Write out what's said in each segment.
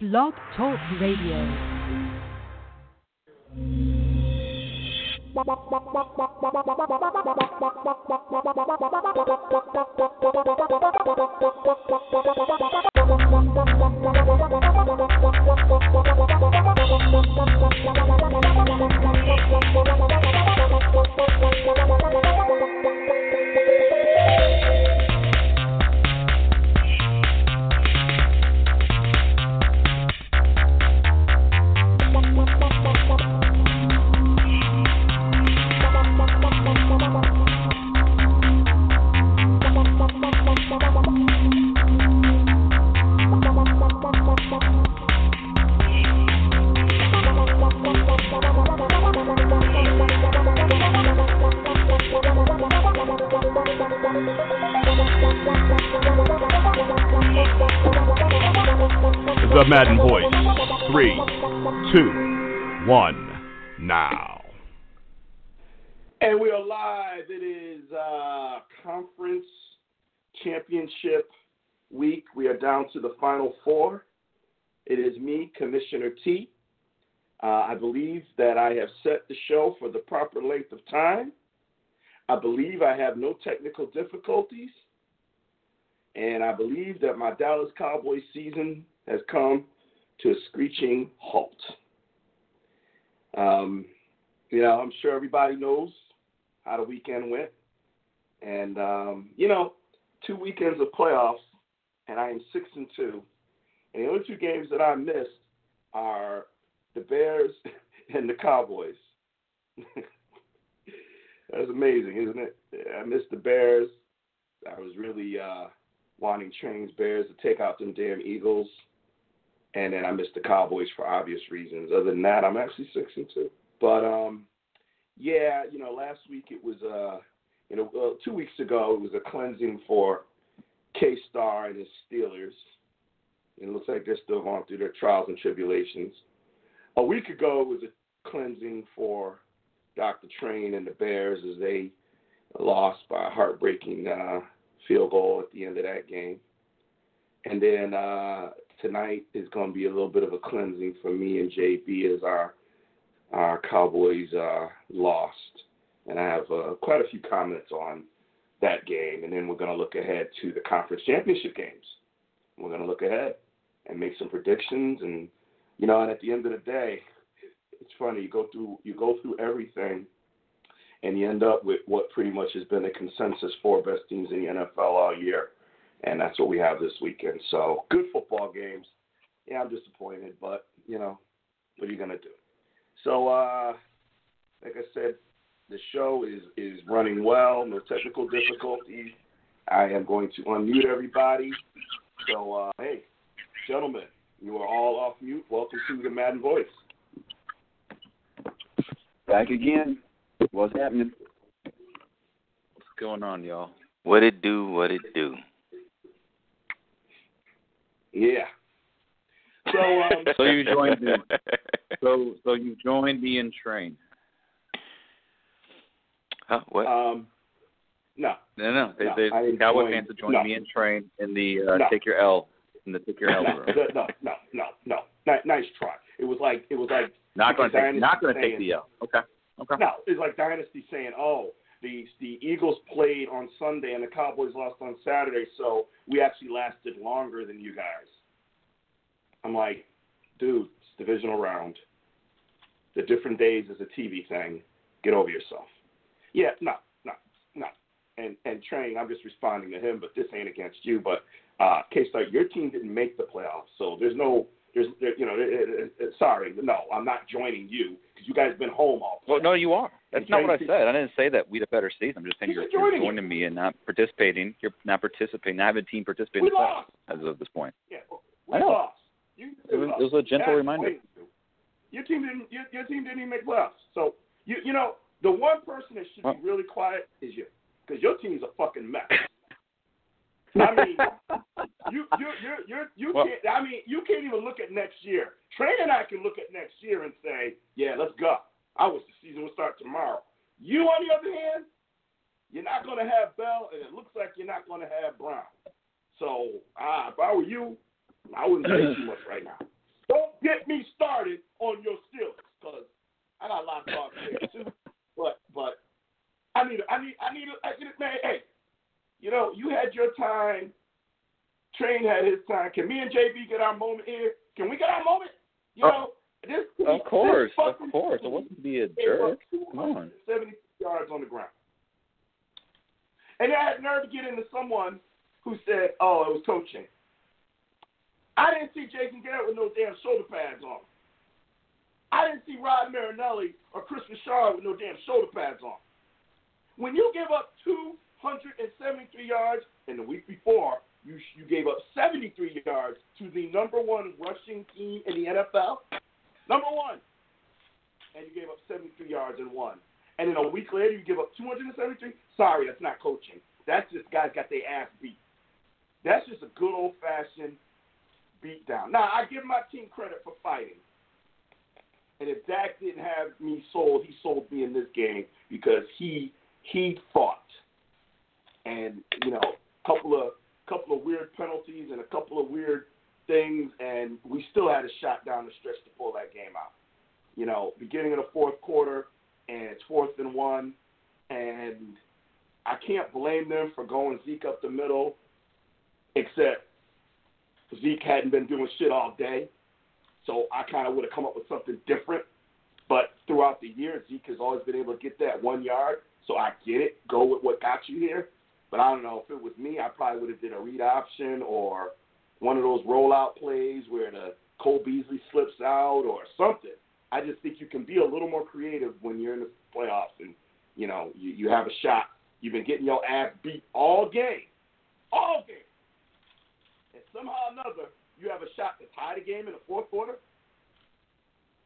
Blog Talk Radio. Madden Voice. Three, two, one, now. And we are live. It is uh, conference championship week. We are down to the final four. It is me, Commissioner T. Uh, I believe that I have set the show for the proper length of time. I believe I have no technical difficulties. And I believe that my Dallas Cowboys season has come to a screeching halt. Um, you know, I'm sure everybody knows how the weekend went. And, um, you know, two weekends of playoffs, and I am six and two. And the only two games that I missed are the Bears and the Cowboys. That's amazing, isn't it? I missed the Bears. I was really uh, wanting Train's Bears to take out them damn Eagles. And then I missed the Cowboys for obvious reasons. Other than that, I'm actually six and two. But um, yeah, you know, last week it was uh, you know, two weeks ago it was a cleansing for K Star and his Steelers. It looks like they're still going through their trials and tribulations. A week ago it was a cleansing for Dr. Train and the Bears as they lost by a heartbreaking uh, field goal at the end of that game. And then uh, tonight is going to be a little bit of a cleansing for me and JB as our our Cowboys uh, lost. And I have uh, quite a few comments on that game. And then we're going to look ahead to the conference championship games. We're going to look ahead and make some predictions. And you know, and at the end of the day, it's funny. You go through you go through everything, and you end up with what pretty much has been the consensus four best teams in the NFL all year and that's what we have this weekend. So good football games. Yeah, I'm disappointed, but you know, what are you gonna do? So, uh, like I said, the show is is running well, no technical difficulties. I am going to unmute everybody. So, uh, hey, gentlemen, you are all off mute. Welcome to the Madden Voice. Back again. What's happening? What's going on, y'all? What it do? What it do? Yeah. So, um, so you joined me. So, so you joined me in train. Huh? What? Um, no. No, no. They, No, they, I didn't Cowboy join- fans have joined no. me in train in the uh, No. take your L in the take your L no, room. no, no, no, no, no. Nice try. It was like it was like Not going to take. Not going to take the L. Okay. Okay. No, it's like Dynasty saying, "Oh, the the Eagles played on Sunday and the Cowboys lost on Saturday, so we actually lasted longer than you guys." I'm like, dude, it's divisional round. The different days is a TV thing. Get over yourself. Yeah, no, no, no. And and Train, I'm just responding to him, but this ain't against you. But uh, K-Star, your team didn't make the playoffs, so there's no, there's, there, you know, it, it, it, sorry, no, I'm not joining you because you guys been home all. Well, no, you are. That's not what I said. I didn't say that we had a better season. I'm just saying You're you're, joining joining me and not participating. You're not participating. Not having a team participate We in the lost. as of this point. Yeah, I we know. lost. You, It was, it was a gentle That's reminder. Your team didn't. Your, your team didn't even make playoffs. So you you know the one person that should be really quiet is you, because your team's a fucking mess. I mean, you you you you you Well- can't. I mean, you can't even look at next year. Trey and I can look at next year and say, yeah, let's go. I wish the season would start tomorrow. You, on the other hand, you're not going to have Bell, and it looks like you're not going to have Brown. So, ah, if I were you, I wouldn't say too much right now. Don't get me started on your Steelers because I got a lot of thoughts there too. But but I need I need I need I need man. Hey, you know you had your time. Train had his time. Can me and JB get our moment here? Can we get our moment? You Oh, know this. Of course, this of course. It team wasn't to be a jerk. Come on. 270 yards on the ground. And I had nerve to get into someone who said, "Oh, it was coaching." I didn't see Jason Garrett with no damn shoulder pads on. I didn't see Rod Marinelli or Kris Richard with no damn shoulder pads on. When you give up 273 yards, and the week before you you gave up 73 yards to the number one rushing team in the NFL, number one, and you gave up 73 yards and won. And then a week later you give up 273. Sorry, that's not coaching. That's just guys got their ass beat. That's just a good old fashioned beat down. Now I give my team credit for fighting. And if Dak didn't have me sold, he sold me in this game because he he fought. And you know, a couple of couple of weird penalties and a couple of weird things, and we still had a shot down the stretch to pull that game out. You know, beginning of the fourth quarter, and it's fourth and one, and I can't blame them for going Zeke up the middle, except Zeke hadn't been doing shit all day. So I kind of would have come up with something different. But throughout the year, Zeke has always been able to get that one yard. So I get it. Go with what got you here. But I don't know if it was me, I probably would have did a read option or one of those rollout plays where the Cole Beasley slips out or something. I just think you can be a little more creative when you're in the playoffs and you know you, you have a shot. You've been getting your ass beat all game, all game, and somehow or another you have a shot to tie the game in the fourth quarter,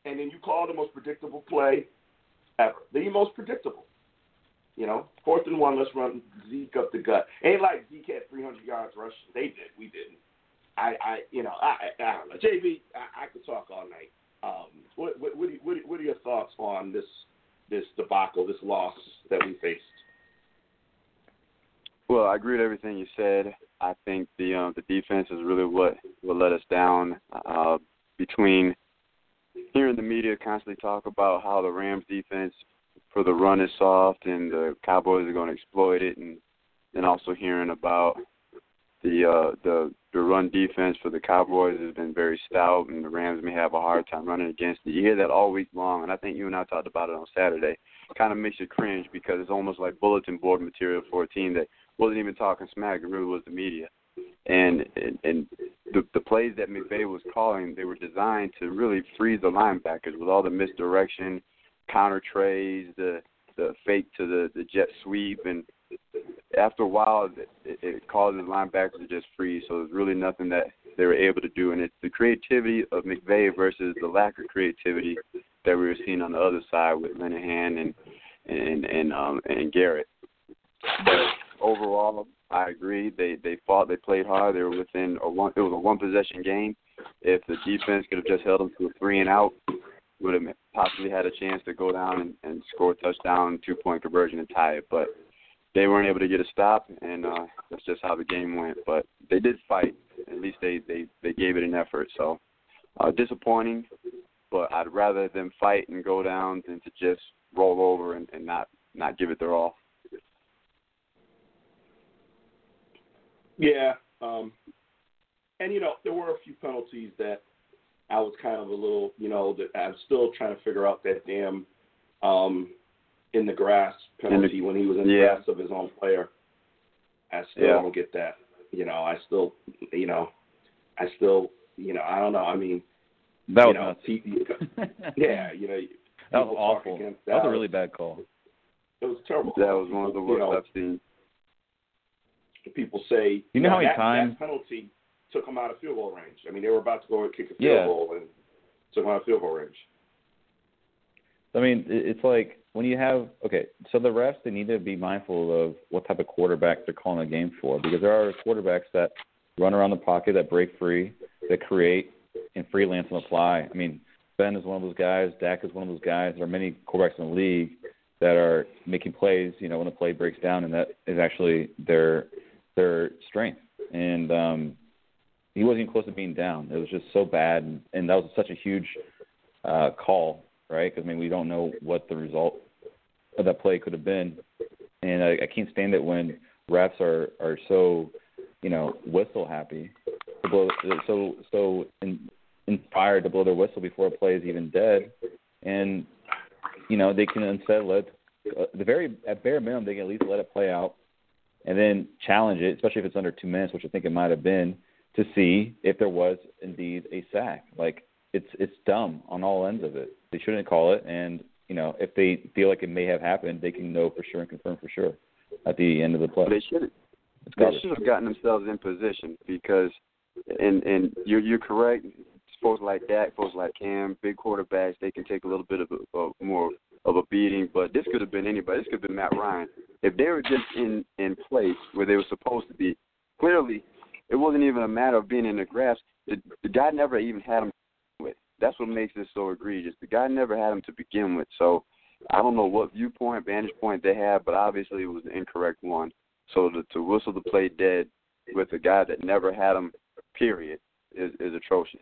and then you call the most predictable play ever, the most predictable. You know, fourth and one, let's run Zeke up the gut. Ain't like Zeke had 300 yards rushing. They did, we didn't. I, I, you know, I, I, don't know. JB, I, I could talk all night. Um, what, what, what, are, what, what are your thoughts on this, this debacle, this loss that we faced? Well, I agree with everything you said. I think the um, the defense is really what what let us down. Uh, between hearing the media constantly talk about how the Rams defense for the run is soft and the Cowboys are going to exploit it, and then also hearing about the uh, the the run defense for the Cowboys has been very stout, and the Rams may have a hard time running against it. You hear that all week long, and I think you and I talked about it on Saturday. Kind of makes you cringe because it's almost like bulletin board material for a team that wasn't even talking smack. It really was the media, and and, and the the plays that McVay was calling, they were designed to really freeze the linebackers with all the misdirection, counter treys, the the fake to the the jet sweep, and after a while, it, it causes linebackers to just freeze. So there's really nothing that they were able to do, and it's the creativity of McVay versus the lack of creativity that we were seeing on the other side with Linehan and and and um and Garrett. But overall, I agree. They they fought. They played hard. They were within a one. It was a one possession game. If the defense could have just held them to a three and out, would have possibly had a chance to go down and, and score a touchdown, two point conversion, and tie it. But they weren't able to get a stop, and uh, that's just how the game went. But they did fight. At least they they they gave it an effort. So uh, disappointing, but I'd rather them fight and go down than to just roll over and, and not not give it their all. Yeah, um, and you know there were a few penalties that I was kind of a little, you know, that I'm still trying to figure out that damn um, in the grass penalty when he was in the yeah. grass of his own player. I still Yeah. don't get that. You know, I still, you know, I still, you know, I don't know. I mean, That you was know, nuts. pe- yeah, you know, that was awful. against That was a really bad call. It was terrible. That was one of the You worst know, I've seen. people say You know how many that, times- that penalty took him out of field goal range. I mean, they were about to go and kick a field Yeah. goal and took him out of field goal range. I mean, it's like when you have okay, so the refs they need to be mindful of what type of quarterback they're calling a game for because there are quarterbacks that run around the pocket, that break free, that create and freelance on the fly. I mean, Ben is one of those guys. Dak is one of those guys. There are many quarterbacks in the league that are making plays. You know, when the play breaks down, and that is actually their their strength. And um, he wasn't even close to being down. It was just so bad, and, and that was such a huge uh, call, right? Because I mean, we don't know what the result of that play could have been, and I, I can't stand it when refs are are so, you know, whistle happy, to blow, so so in, inspired to blow their whistle before a play is even dead, and you know they can instead let uh, the very at bare minimum they can at least let it play out, and then challenge it, especially if it's under two minutes, which I think it might have been, to see if there was indeed a sack. Like it's it's dumb on all ends of it. They shouldn't call it, and you know if they feel like it may have happened, they can know for sure and confirm for sure at the end of the play. They should they should have gotten themselves in position because, and and you're you're correct. Folks like Dak, folks like Cam, big quarterbacks, they can take a little bit of a, a more of a beating. But this could have been anybody. This could have been Matt Ryan. If they were just in in place where they were supposed to be, clearly it wasn't even a matter of being in the grass. The, the guy never even had him. That's what makes this so egregious. The guy never had him to begin with. So I don't know what viewpoint, vantage point they had, but obviously it was the incorrect one. So to, to whistle the play dead with a guy that never had him, period, is, is atrocious.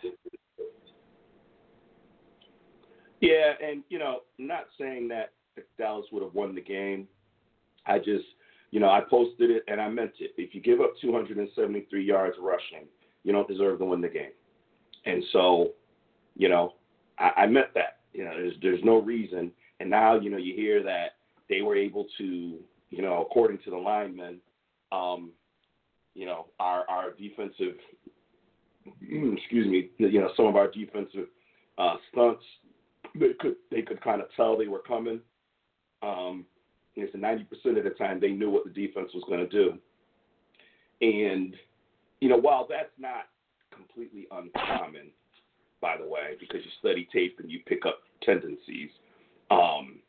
Yeah, and you know, not saying that Dallas would have won the game. I just, you know, I posted it and I meant it. If you give up 273 yards rushing, you don't deserve to win the game. And so, you know, I, I meant that. You know, there's there's no reason. And now, you know, you hear that they were able to, you know, according to the linemen, um, you know, our our defensive, excuse me, you know, some of our defensive uh, stunts they could they could kind of tell they were coming. Um, it's ninety percent of the time they knew what the defense was going to do, and you know while that's not completely uncommon, by the way, because you study tape and you pick up tendencies. Um,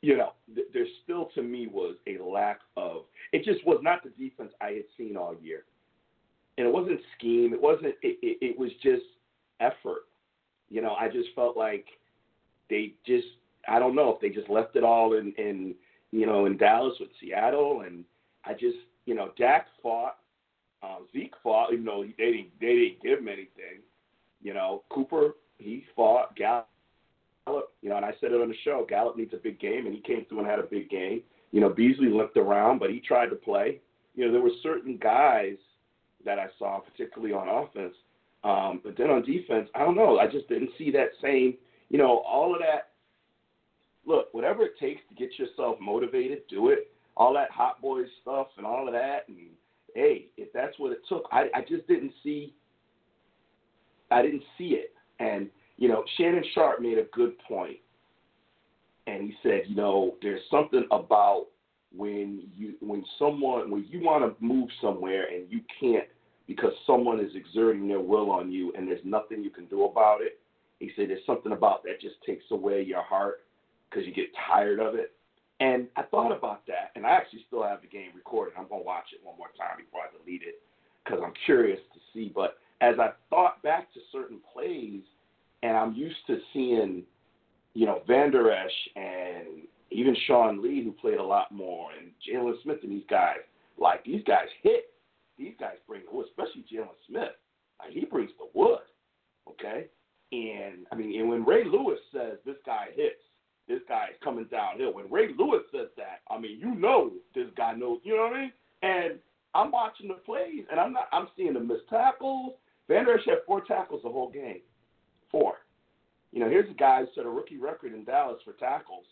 you know, th- there still to me was a lack of. It just was not the defense I had seen all year, and it wasn't scheme. It wasn't. It, it, it was just effort. You know, I just felt like they just I don't know if they just left it all in in you know in Dallas with Seattle, and I just you know Dak fought, uh, Zeke fought, even though they didn't they didn't give him anything. You know, Cooper he fought Gallup. You know, and I said it on the show. Gallup needs a big game, and he came through and had a big game. You know, Beasley limped around, but he tried to play. You know, there were certain guys that I saw, particularly on offense, um, but then on defense, I don't know. I just didn't see that same, you know, all of that. Look, whatever it takes to get yourself motivated, do it. All that hot boy stuff and all of that, and hey, if that's what it took, I, I just didn't see. I didn't see it, and you know, Shannon Sharpe made a good point, and he said, you know, there's something about when you when someone when you want to move somewhere and you can't because someone is exerting their will on you and there's nothing you can do about it. He said there's something about that just takes away your heart because you get tired of it. And I thought about that, and I actually still have the game recorded. I'm gonna watch it one more time before I delete it because I'm curious to see. But as I thought back to certain plays, and I'm used to seeing, you know, Vander Esch and even Sean Lee, who played a lot more, and Jaylon Smith and these guys. Like these guys hit these guys bring the wood, especially Jaylon Smith. Like, he brings the wood, okay? And I mean, and when Ray Lewis says this guy hits, this guy is coming downhill. When Ray Lewis says that, I mean, you know this guy knows. You know what I mean? And I'm watching the plays, and I'm not. I'm seeing the missed tackles. Vander Esch had four tackles the whole game. Four. You know, here's a guy who set a rookie record in Dallas for tackles.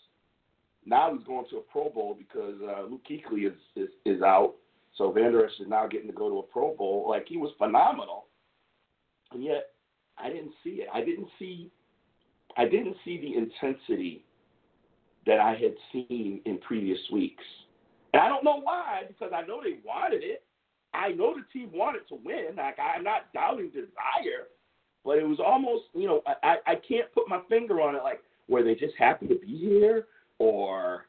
Now he's going to a Pro Bowl because uh, Luke Kuechly is, is is out. So Vander Esch is now getting to go to a Pro Bowl. Like he was phenomenal, and yet I didn't see it. I didn't see, I didn't see the intensity that I had seen in previous weeks. And I don't know why, because I know they wanted it. I know the team wanted to win. Like I'm not doubting desire, but it was almost, you know, I I can't put my finger on it. Like were they just happy to be here, or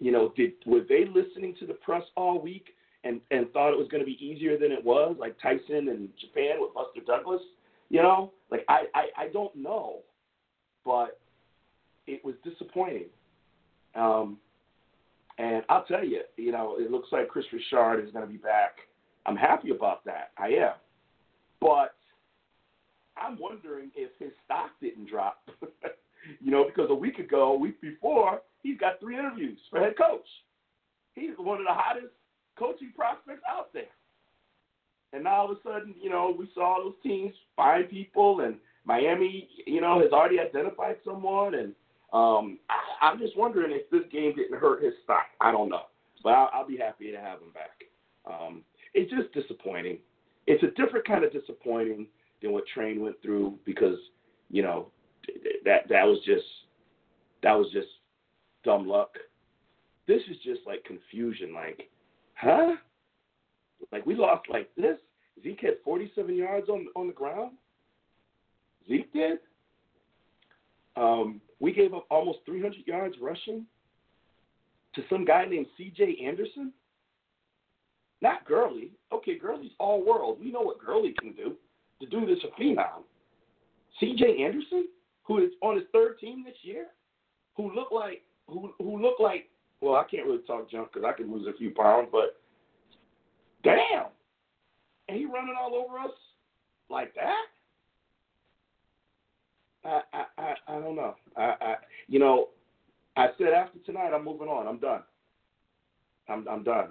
you know, did were they listening to the press all week and and thought it was going to be easier than it was, like Tyson in Japan with Buster Douglas. You know, like I I, I don't know, but it was disappointing. Um, and I'll tell you, you know, it looks like Kris Richard is going to be back. I'm happy about that. I am. but I'm wondering if his stock didn't drop. you know, because a week ago, a week before, he's got three interviews for head coach. He's one of the hottest coaching prospects out there. And now all of a sudden, you know, we saw those teams find people, and Miami, you know, has already identified someone. And um, I, I'm just wondering if this game didn't hurt his stock. I don't know, but I'll, I'll be happy to have him back. Um, it's just disappointing. It's a different kind of disappointing than what Train went through because, you know, that that was just that was just dumb luck. This is just like confusion. Like, huh? Like we lost like this. Zeke had 47 yards on on the ground. Zeke did. Um, we gave up almost 300 yards rushing to some guy named C.J. Anderson. Not Gurley. Okay, Gurley's all world. We know what Gurley can do. To do this a phenom. C.J. Anderson, who is on his third team this year, who look like who who look like well, I can't really talk junk because I could lose a few pounds, but damn, and he running all over us like that. I I I, don't know. I, I you know, I said after tonight I'm moving on. I'm done. I'm I'm done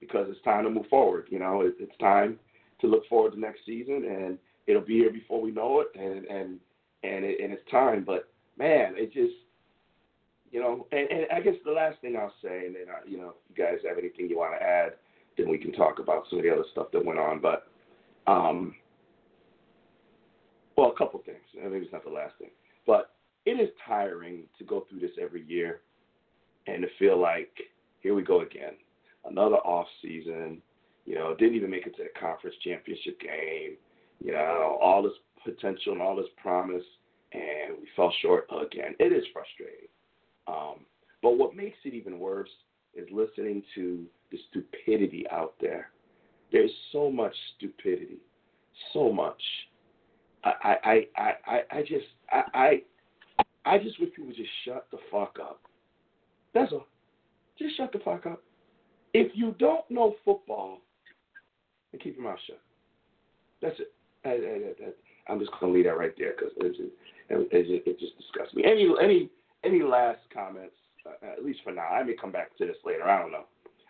because it's time to move forward. You know, it, it's time to look forward to next season, and it'll be here before we know it, and and and it, and it's time. But man, it just you know, and, and I guess the last thing I'll say, and then I, you know, if you guys have anything you want to add, then we can talk about some of the other stuff that went on. But um, well, a couple things. Maybe it's not the last thing, but it is tiring to go through this every year and to feel like here we go again, another off season. You know, didn't even make it to the conference championship game. You know, all this potential and all this promise, and we fell short again. It is frustrating. Um, but what makes it even worse is listening to the stupidity out there. There's so much stupidity, so much. I I I I, just I, I I just wish people would just shut the fuck up. That's all. Just shut the fuck up. If you don't know football, then keep your mouth shut. That's it. I, I, I, I'm just gonna leave that right there because it just, it, just, it just disgusts me. Any any any last comments? Uh, at least for now. I may come back to this later. I don't know.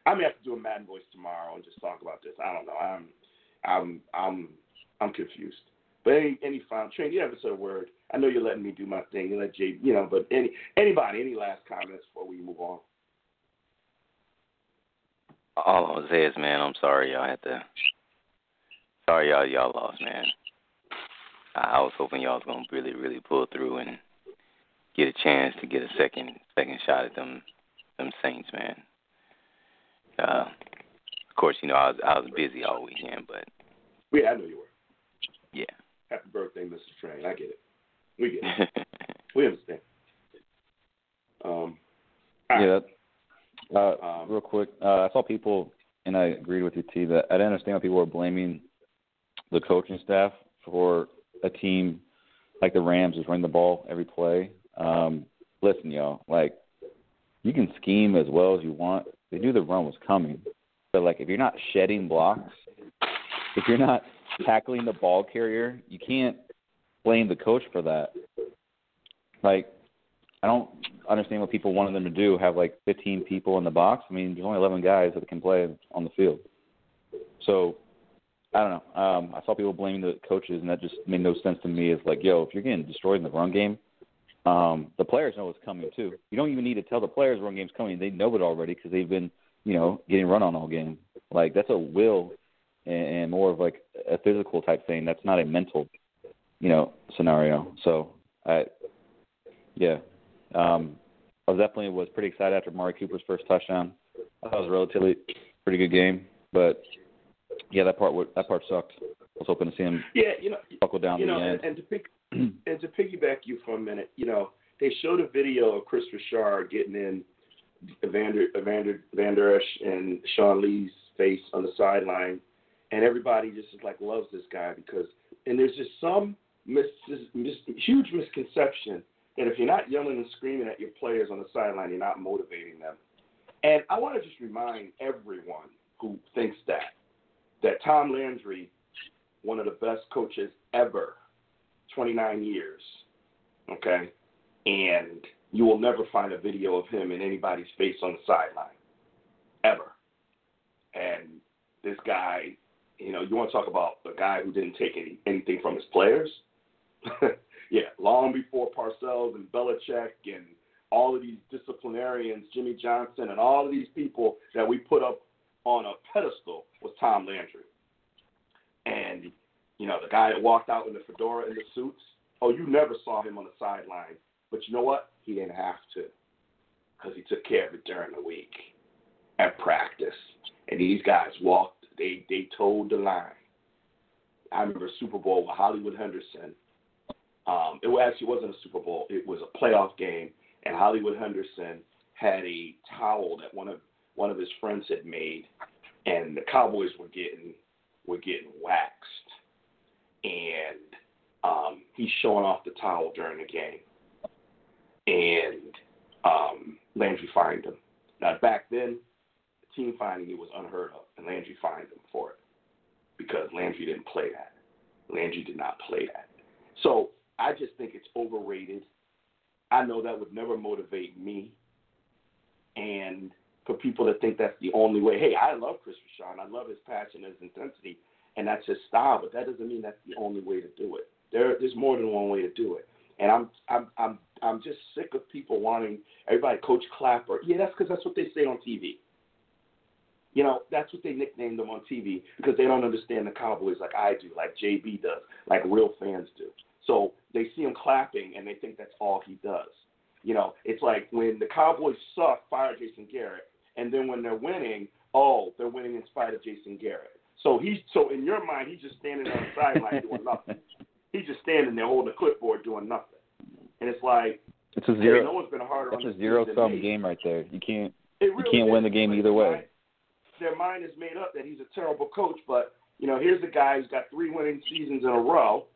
I may have to do a Madden voice tomorrow and just talk about this. I don't know. I'm I'm I'm I'm confused. But any any final train, you haven't said a word. I know you're letting me do my thing. You let Jay, you know. But any anybody, any last comments before we move on? All I was say is, man, I'm sorry y'all had to. Sorry y'all y'all lost, man. I was hoping y'all was gonna really really pull through and get a chance to get a second second shot at them them Saints, man. Uh, of course, you know I was I was busy all weekend, but yeah, I know you were. Yeah. Happy birthday, Mr. Train. I get it. We get it. we understand. Um. Yeah. That, uh, Um, real quick, uh, I saw people, and I agreed with you, T, that I didn't understand why people were blaming the coaching staff for a team like the Rams is running the ball every play. Um, listen, y'all, like you can scheme as well as you want. They knew the run was coming, but like if you're not shedding blocks, if you're not tackling the ball carrier, you can't blame the coach for that. Like, I don't understand what people wanted them to do. Have like 15 people in the box. I mean, there's only 11 guys that can play on the field. So, I don't know. Um, I saw people blaming the coaches, and that just made no sense to me. It's like, yo, if you're getting destroyed in the run game, um, the players know it's coming too. You don't even need to tell the players run game's coming; they know it already because they've been, you know, getting run on all game. Like that's a will and, and more of like a physical type thing. That's not a mental, you know, scenario. So I, yeah, um, I was definitely was pretty excited after Amari Cooper's first touchdown. I thought it was a relatively pretty good game, but yeah, that part that part sucked. I was hoping to see him Yeah, you know, buckle down you know, the end. and, and to pick and to piggyback you for a minute, you know, they showed a video of Kris Richard getting in Evander Evander Vander Esch and Sean Lee's face on the sideline, and everybody just is like loves this guy because and there's just some mis, mis, huge misconception that if you're not yelling and screaming at your players on the sideline, you're not motivating them. And I want to just remind everyone who thinks that that Tom Landry one of the best coaches ever, 29 years. Okay, and you will never find a video of him in anybody's face on the sideline, ever. And this guy, you know, you want to talk about a guy who didn't take any, anything from his players? yeah, long before Parcells and Belichick and all of these disciplinarians, Jimmy Johnson, and all of these people that we put up on a pedestal was Tom Landry. And, you know, the guy that walked out in the fedora and the suits, oh, you never saw him on the sideline. But you know what? He didn't have to because he took care of it during the week at practice. And these guys walked, they, they toed the line. I remember Super Bowl with Hollywood Henderson. Um, it actually wasn't a Super Bowl. It was a playoff game, and Hollywood Henderson had a towel that one of one of his friends had made, and the Cowboys were getting were getting waxed, and um, he's showing off the towel during the game, and um, Landry fined him. Now back then, team finding it was unheard of, and Landry fined him for it because Landry didn't play that. Landry did not play that. So I just think it's overrated. I know that would never motivate me. And for people to think that's the only way, hey, I love Chris Rashawn. I love his passion, his intensity, and that's his style, but that doesn't mean that's the only way to do it. There, there's more than one way to do it. And I'm, I'm, I'm, I'm just sick of people wanting everybody Coach Clapper. Yeah, that's because that's what they say on TV. You know, that's what they nicknamed them on TV because they don't understand the Cowboys like I do, like JB does, like real fans do. So they see him clapping and they think that's all he does. You know, it's like when the Cowboys suck, fire Jason Garrett, and then when they're winning, oh, they're winning in spite of Jason Garrett. So he's so in your mind, he's just standing on the sideline doing nothing. He's just standing there holding a clipboard doing nothing. And it's like it's a zero. Hey, no one's been harder That's a zero sum game right there. You can't it you can't is. win the game either way. Their mind is made up that he's a terrible coach, but you know, here's a guy who's got three winning seasons in a row,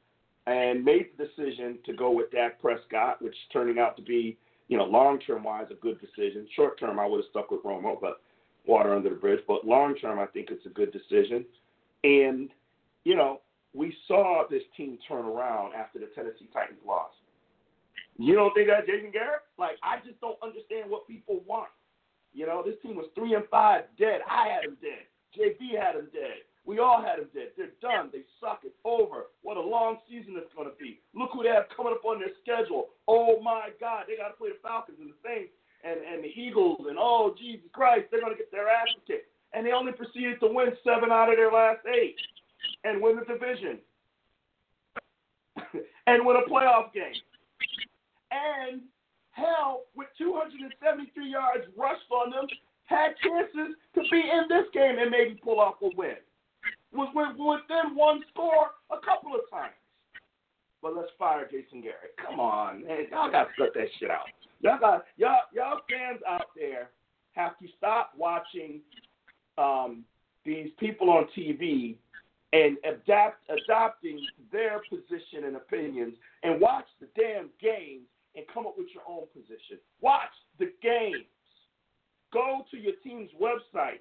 and made the decision to go with Dak Prescott, which is turning out to be, you know, long term wise a good decision. Short term, I would have stuck with Romo, but water under the bridge. But long term, I think it's a good decision. And you know, we saw this team turn around after the Tennessee Titans lost. You don't think that Jason Garrett? Like, I just don't understand what people want. You know, this team was three and five, dead. I had them dead. JB had them dead. We all had them dead. They're done. They suck. It's over. What a long season it's going to be. Look who they have coming up on their schedule. Oh my God, they got to play the Falcons and the Saints and and the Eagles and oh Jesus Christ, they're going to get their ass kicked. And they only proceeded to win seven out of their last eight and win the division and win a playoff game. And hell, with 273 yards rushed on them, had chances to be in this game and maybe pull off a win. Was within one score a couple of times. But let's fire Jason Garrett. Come on, man. Y'all got to cut that shit out. Y'all got y'all y'all fans out there have to stop watching um, these people on TV and adapt adopting their position and opinions and watch the damn games and come up with your own position. Watch the games. Go to your team's website.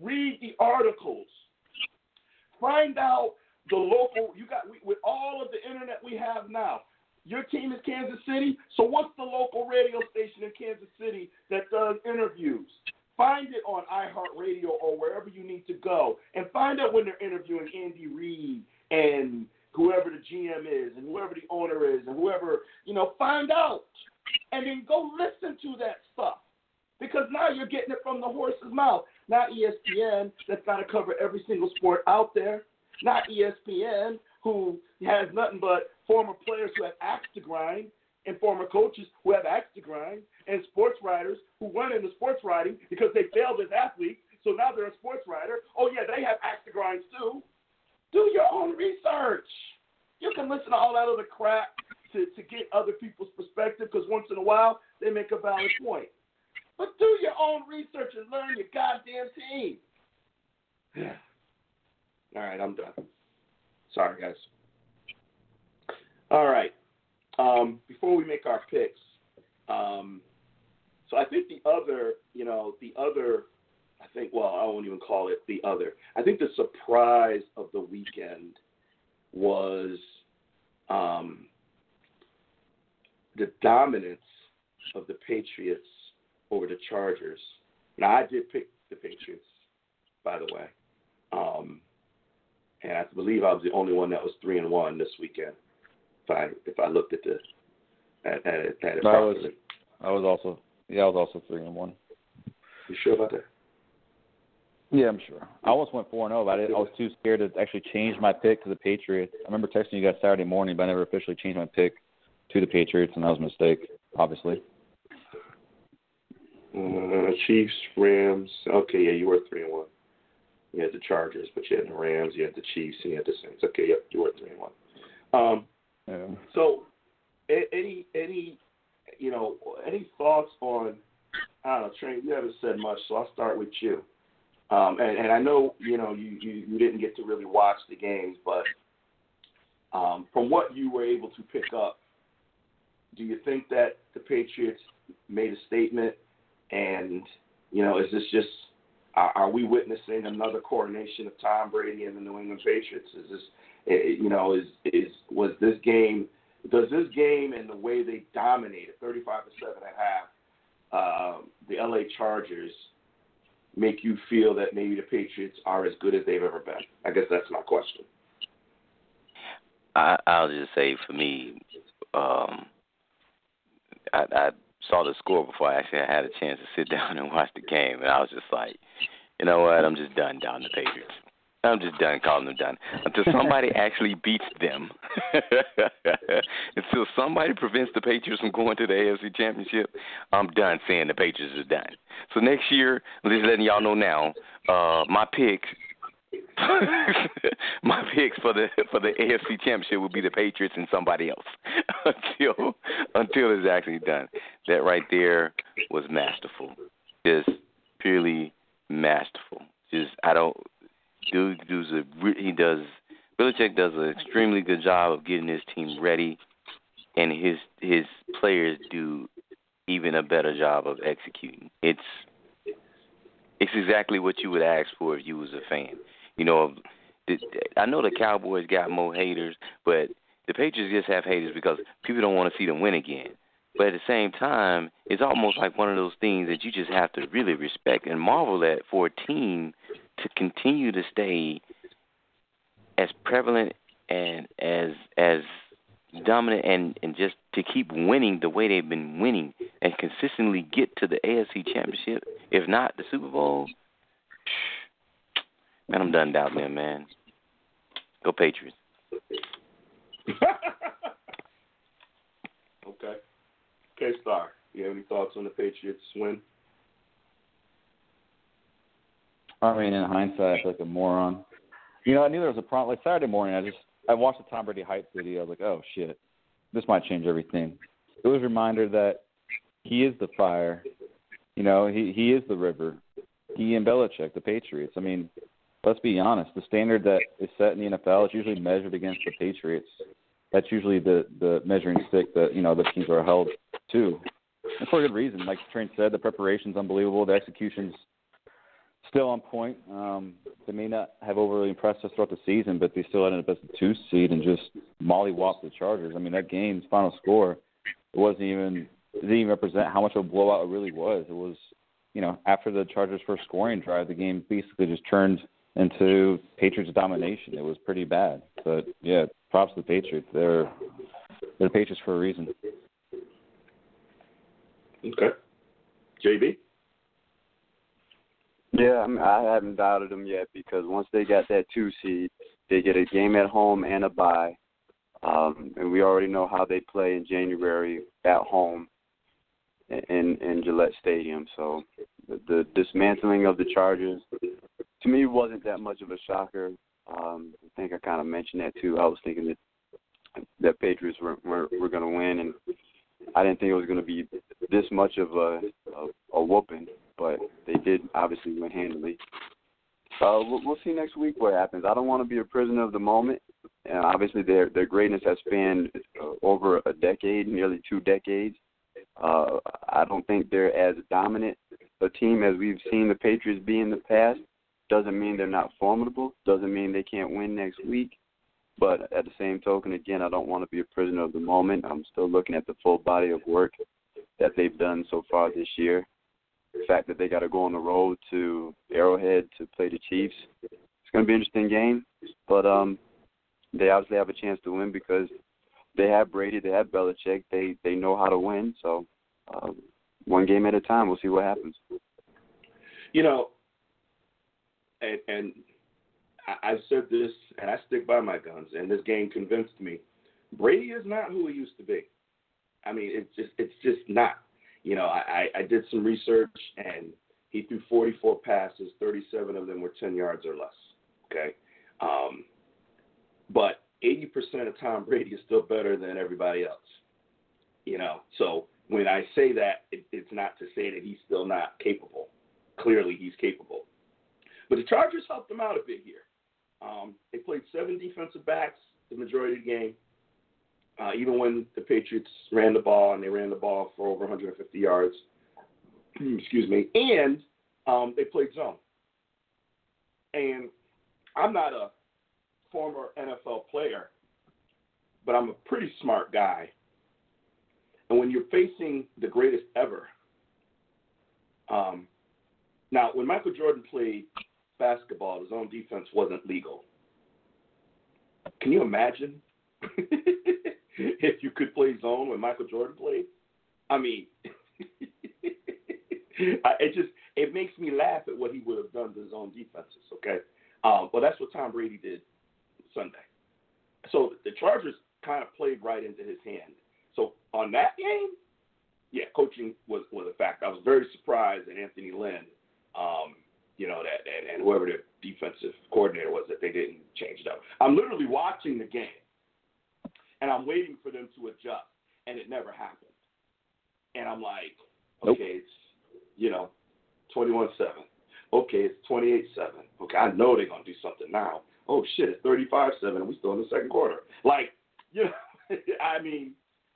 Read the articles. Find out the local you got with all of the internet we have now. Your team is Kansas City, so what's the local radio station in Kansas City that does interviews? Find it on iHeartRadio or wherever you need to go, and find out when they're interviewing Andy Reid and whoever the GM is, and whoever the owner is, and whoever you know. Find out, and then go listen to that stuff because now you're getting it from the horse's mouth. Not ESPN that's got to cover every single sport out there. Not ESPN who has nothing but former players who have axe to grind and former coaches who have axe to grind and sports writers who run into sports writing because they failed as athletes. So now they're a sports writer. Oh yeah, they have axe to grinds too. Do your own research. You can listen to all that other crap to, to get other people's perspective because once in a while they make a valid point. But do your own research and learn your goddamn team. Yeah. All right, I'm done. Sorry, guys. All right. Um, before we make our picks, um, so I think the other, you know, the other I think, well, I won't even call it the other. I think the surprise of the weekend was um, the dominance of the Patriots over the Chargers. Now, I did pick the Patriots, by the way. Um, and I believe I was the only one that was three and one this weekend. If I if I looked at the at, at, it- at it I was- properly. I was also yeah, I was also three and one. You sure about that? Yeah, I'm sure. I almost went four and zero, but I, didn't- I was too scared to actually change my pick to the Patriots. I remember texting you guys Saturday morning, but I never officially changed my pick to the Patriots, and that was a mistake, obviously. Uh, Chiefs, Rams. Okay, yeah, you were three and one. You had the Chargers, but you had the Rams, you had the Chiefs, and you had the Saints. Okay, yep, you were three and one. Um, Yeah. so, any any you know any thoughts on? I don't know, Trey. You haven't said much, so I'll start with you. Um, and, and I know you know you, you you didn't get to really watch the games, but um, from what you were able to pick up, do you think that the Patriots made a statement? And you know, is this just are, are we witnessing another coronation of Tom Brady and the New England Patriots? Is this eh, you know is is was this game? Does this game and the way they dominated, thirty-five to seven and a half, um, the LA Chargers, make you feel that maybe the Patriots are as good as they've ever been? I guess that's my question. I, I'll just say for me, um, I, I saw the score before I actually had a chance to sit down and watch the game, and I was just like, you know what? I'm just done down the Patriots. I'm just done calling them done until somebody actually beats them. until somebody prevents the Patriots from going to the AFC Championship, I'm done saying the Patriots are done. So next year, I'm just letting y'all know now, uh, my picks my picks for the for the AFC Championship will be the Patriots and somebody else until until it's actually done. That right there was masterful, just purely masterful. Just I don't. Dude, dude's a he does. Belichick does an extremely good job of getting his team ready, and his his players do even a better job of executing. It's it's exactly what you would ask for if you was a fan. You know, I know the Cowboys got more haters, but the Patriots just have haters because people don't want to see them win again. But at the same time, it's almost like one of those things that you just have to really respect and marvel at for a team to continue to stay as prevalent and as as dominant and and just to keep winning the way they've been winning and consistently get to the AFC Championship, if not the Super Bowl. Man, I'm done doubting them, man. Go Patriots. okay. Okay, Star. You have any thoughts on the Patriots win? I mean, in hindsight, I feel like a moron. You know, I knew there was a problem. Like Saturday morning, I just I watched the Tom Brady hype video. I was like, oh shit, this might change everything. It was a reminder that he is the fire. You know, he he is the river. He and Belichick, the Patriots. I mean, let's be honest. The standard that is set in the NFL is usually measured against the Patriots. That's usually the the measuring stick that you know the teams are held to, and for a good reason. Like Trent said, the preparation's unbelievable. The execution's still on point. Um, they may not have overly impressed us throughout the season, but they still ended up as the two seed and just mollywhopped the Chargers. I mean, that game's final score it wasn't even it didn't even represent how much of a blowout it really was. It was, you know, after the Chargers' first scoring drive, the game basically just turned into Patriots domination. It was pretty bad. But yeah, props to the Patriots. They're they're the Patriots for a reason. Okay. JB? Yeah, I, haven't doubted them yet because once they got that two seed, they get a game at home and a bye. Um, and we already know how they play in January at home in in Gillette Stadium. So the, the dismantling of the Chargers to me wasn't that much of a shocker. Um, I think I kind of mentioned that too. I was thinking that that Patriots were were, were going to win, and I didn't think it was going to be this much of a, a a whooping, but they did obviously win handily. Uh, we'll, we'll see next week what happens. I don't want to be a prisoner of the moment. And obviously, their their greatness has spanned uh, over a decade, nearly two decades. Uh, I don't think they're as dominant a team as we've seen the Patriots be in the past doesn't mean they're not formidable. Doesn't mean they can't win next week. But at the same token, again, I don't want to be a prisoner of the moment. I'm still looking at the full body of work that they've done so far this year. The fact that they got to go on the road to Arrowhead to play the Chiefs, it's going to be an interesting game. But um, they obviously have a chance to win because they have Brady, they have Belichick, they they know how to win. So um, one game at a time, we'll see what happens. You know, and, and I, said this, and I stick by my guns. And this game convinced me: Brady is not who he used to be. I mean, it's just it's just not. You know, I, I did some research, and he threw 44 passes. 37 of them were 10 yards or less. Okay, um, but 80% of Tom Brady is still better than everybody else. You know, so when I say that, it, it's not to say that he's still not capable. Clearly, he's capable. But the Chargers helped him out a bit here. Um, they played seven defensive backs the majority of the game. Uh, even when the Patriots ran the ball and they ran the ball for over 150 yards, excuse me, and um, they played zone. And I'm not a former NFL player, but I'm a pretty smart guy. And when you're facing the greatest ever, um, now when Michael Jordan played basketball, his own defense wasn't legal. Can you imagine if you could play zone when Michael Jordan played? I mean, it just it makes me laugh at what he would have done to his own defenses. Okay, um, well that's what Tom Brady did Sunday. So the Chargers kind of played right into his hand. So on that game, yeah, coaching was was a fact. I was very surprised that Anthony Lynn um, you know, that and, and whoever the defensive coordinator was that they didn't change it up. I'm literally watching the game and I'm waiting for them to adjust and it never happened. And I'm like, okay, nope. it's you know, twenty one seven. Okay, it's twenty eight seven. Okay, I know they're gonna do something now. Oh shit, it's thirty five seven and we still in the second quarter. Like, you know I mean,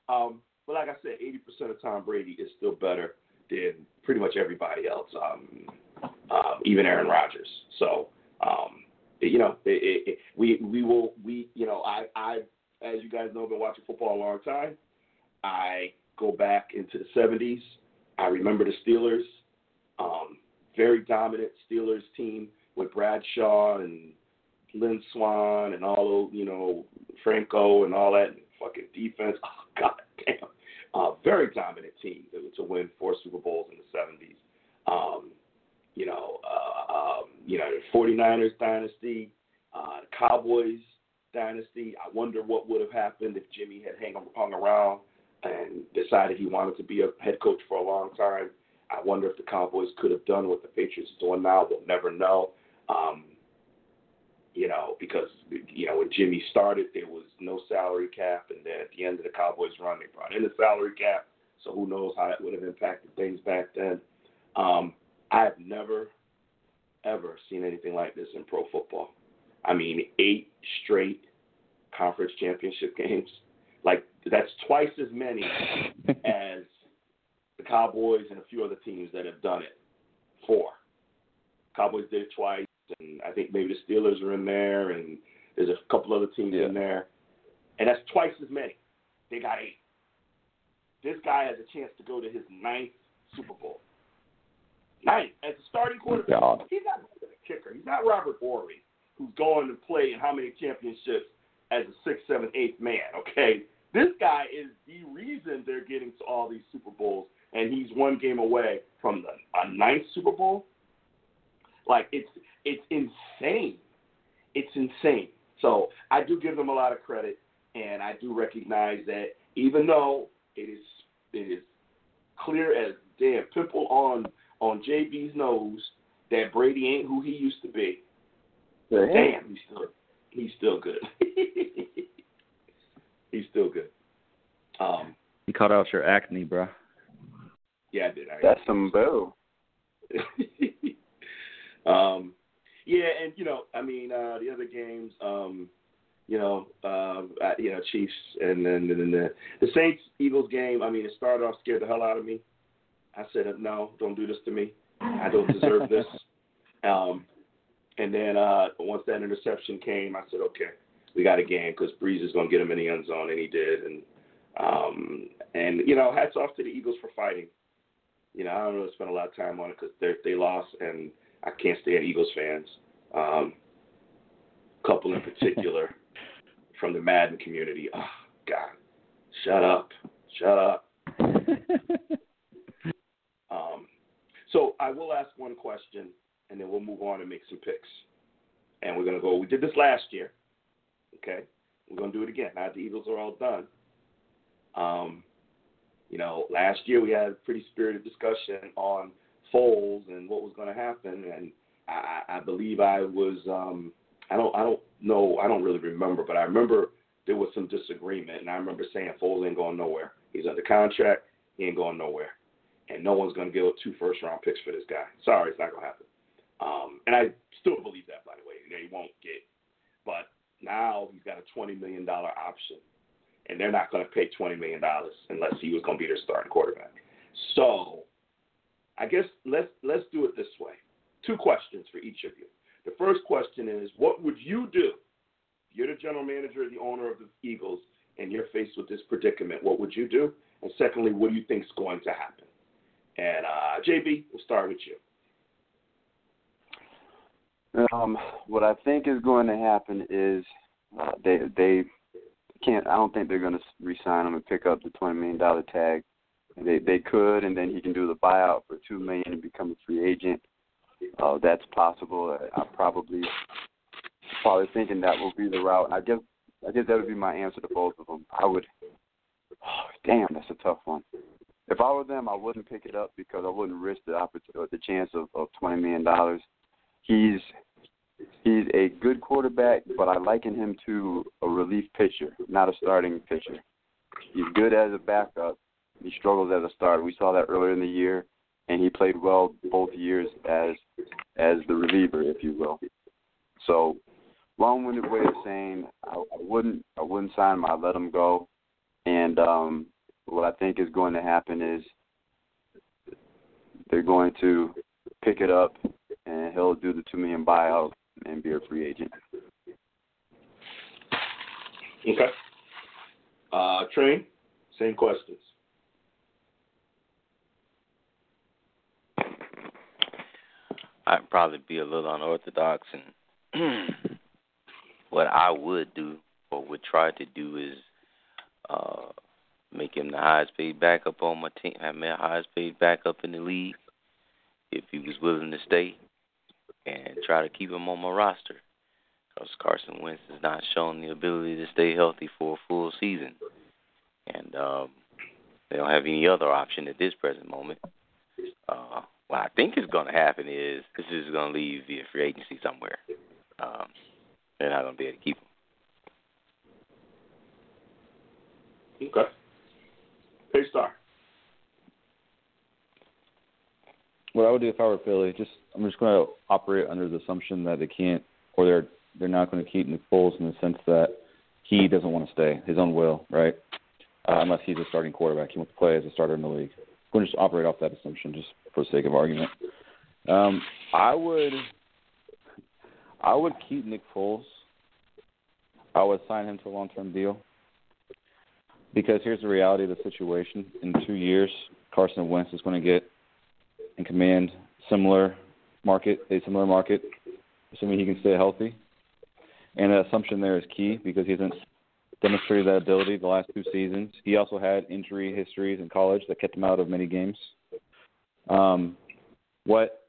um, but like I said, eighty percent of Tom Brady is still better than pretty much everybody else. Um, um, even Aaron Rodgers. So, um, you know, it, it, we we will we you know I I as you guys know been watching football a long time. I go back into the 70s. I remember the Steelers, um, very dominant Steelers team with Bradshaw and Lynn Swann and all those, you know, Franco and all that and fucking defense. Oh, God damn. Uh, very dominant team to, to win four Super Bowls in the 70s. Um, you know, uh, um, you know, the 49ers dynasty, uh, Cowboys dynasty. I wonder what would have happened if Jimmy had hang, hung around and decided he wanted to be a head coach for a long time. I wonder if the Cowboys could have done what the Patriots are doing now. We'll never know. Um, you know, because you know when Jimmy started, there was no salary cap, and then at the end of the Cowboys' run, they brought in the salary cap. So who knows how it would have impacted things back then. Um, I've never, ever seen anything like this in pro football. I mean, eight straight conference championship games. Like that's twice as many as the Cowboys and a few other teams that have done it. Four. Cowboys did it twice, and I think maybe the Steelers are in there, and there's a couple other teams yeah. in there, and that's twice as many. They got eight. This guy has a chance to go to his ninth Super Bowl. Ninth as a starting quarterback. God. He's not a kicker. He's not Robert Horry, who's going to play in how many championships as a sixth, seventh, eighth man. Okay, this guy is the reason they're getting to all these Super Bowls, and he's one game away from the a ninth Super Bowl. Like it's it's insane. It's insane. So I do give them a lot of credit, and I do recognize that even though it is it is clear as damn pimple on on JB's nose that Brady ain't who he used to be. Damn, he's still he's still good. he's still good. Um, you cut out your acne, bro. Yeah, I did. I That's some boo. um, yeah, and you know, I mean, uh, the other games, um, you know, uh, you know, Chiefs, and then and then the, the Saints Eagles game. I mean, it started off scared the hell out of me. I said, no, don't do this to me. I don't deserve this. Um, and then uh, once that interception came, I said, okay, we got a game because Brees is going to get him in the end zone, and he did. And um, and you know, hats off to the Eagles for fighting. You know, I don't really spend a lot of time on it because they they lost, and I can't stand Eagles fans. Um, couple in particular from the Madden community. Oh God, shut up, shut up. so I will ask one question, and then we'll move on and make some picks. And we're gonna go. We did this last year. Okay, we're gonna do it again. Now the Eagles are all done. Um, you know, last year we had a pretty spirited discussion on Foles and what was going to happen, and I, I believe I was. Um, I don't. I don't know. I don't really remember, but I remember there was some disagreement, and I remember saying Foles ain't going nowhere. He's under contract. He ain't going nowhere, and no one's going to give up two first round picks for this guy. Sorry, it's not going to happen. Um, and I still believe that, by the way. They won't get. But now he's got a twenty million dollar option and they're not going to pay twenty million dollars unless he was going to be their starting quarterback. So, I guess let's let's do it this way. Two questions for each of you. The first question is, what would you do? You're the general manager, the owner of the Eagles, and you're faced with this predicament. What would you do? And secondly, what do you think is going to happen? And uh, JB, we'll start with you. Um, what I think is going to happen is uh, they they can't. I don't think they're going to re-sign him and pick up the twenty million dollar tag. They they could, and then he can do the buyout for two million and become a free agent. Uh, that's possible. I, I probably probably thinking that will be the route. I guess I guess that would be my answer to both of them. I would. Oh, damn, that's a tough one. If I were them, I wouldn't pick it up because I wouldn't risk the opportunity, the chance of, of twenty million dollars. He's he's a good quarterback, but I liken him to a relief pitcher, not a starting pitcher. He's good as a backup. He struggles as a starter. We saw that earlier in the year, and he played well both years as as the reliever, if you will. So, long-winded way of saying I, I wouldn't I wouldn't sign him. I'd let him go. And um, what I think is going to happen is they're going to pick it up, and he'll do the two million buyout and be a free agent. Okay. Uh, Train, same questions. I'd probably be a little unorthodox, and what I would do or would try to do is uh, make him the highest paid backup on my team, him the highest paid backup in the league if he was willing to stay and try to keep him on my roster. Because Carson Wentz has not shown the ability to stay healthy for a full season, and um, they don't have any other option at this present moment. Uh, what I think is going to happen is this is going to leave via free agency somewhere. Um, they're not going to be able to keep him. Okay. Hey, Star. what I would do if I were Philly, just I'm just going to operate under the assumption that they can't, or they're they're not going to keep Nick Foles in the sense that he doesn't want to stay, his own will, right? Uh, unless he's a starting quarterback, he wants to play as a starter in the league. I'm going to just operate off that assumption, just for the sake of argument. Um, I would, I would keep Nick Foles. I would sign him to a long-term deal. Because here's the reality of the situation: in two years, Carson Wentz is going to get and command similar market, a similar market, assuming he can stay healthy. And that assumption there is key because he hasn't demonstrated that ability the last two seasons. He also had injury histories in college that kept him out of many games. Um, what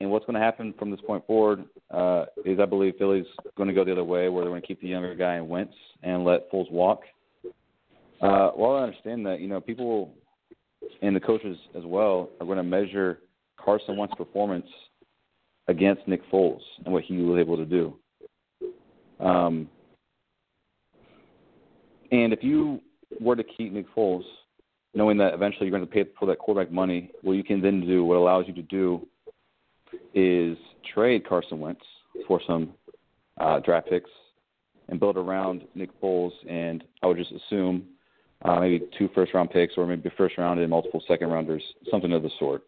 and what's going to happen from this point forward uh, is I believe Philly's going to go the other way, where they're going to keep the younger guy in Wentz and let Foles walk. Uh, while I understand that, you know, people and the coaches as well are going to measure Carson Wentz's performance against Nick Foles and what he was able to do. Um, and if you were to keep Nick Foles, knowing that eventually you're going to pay for that quarterback money, what you can then do, what allows you to do, is trade Carson Wentz for some uh, draft picks and build around Nick Foles. And I would just assume uh, maybe two first round picks or maybe first round and multiple second rounders, something of the sort.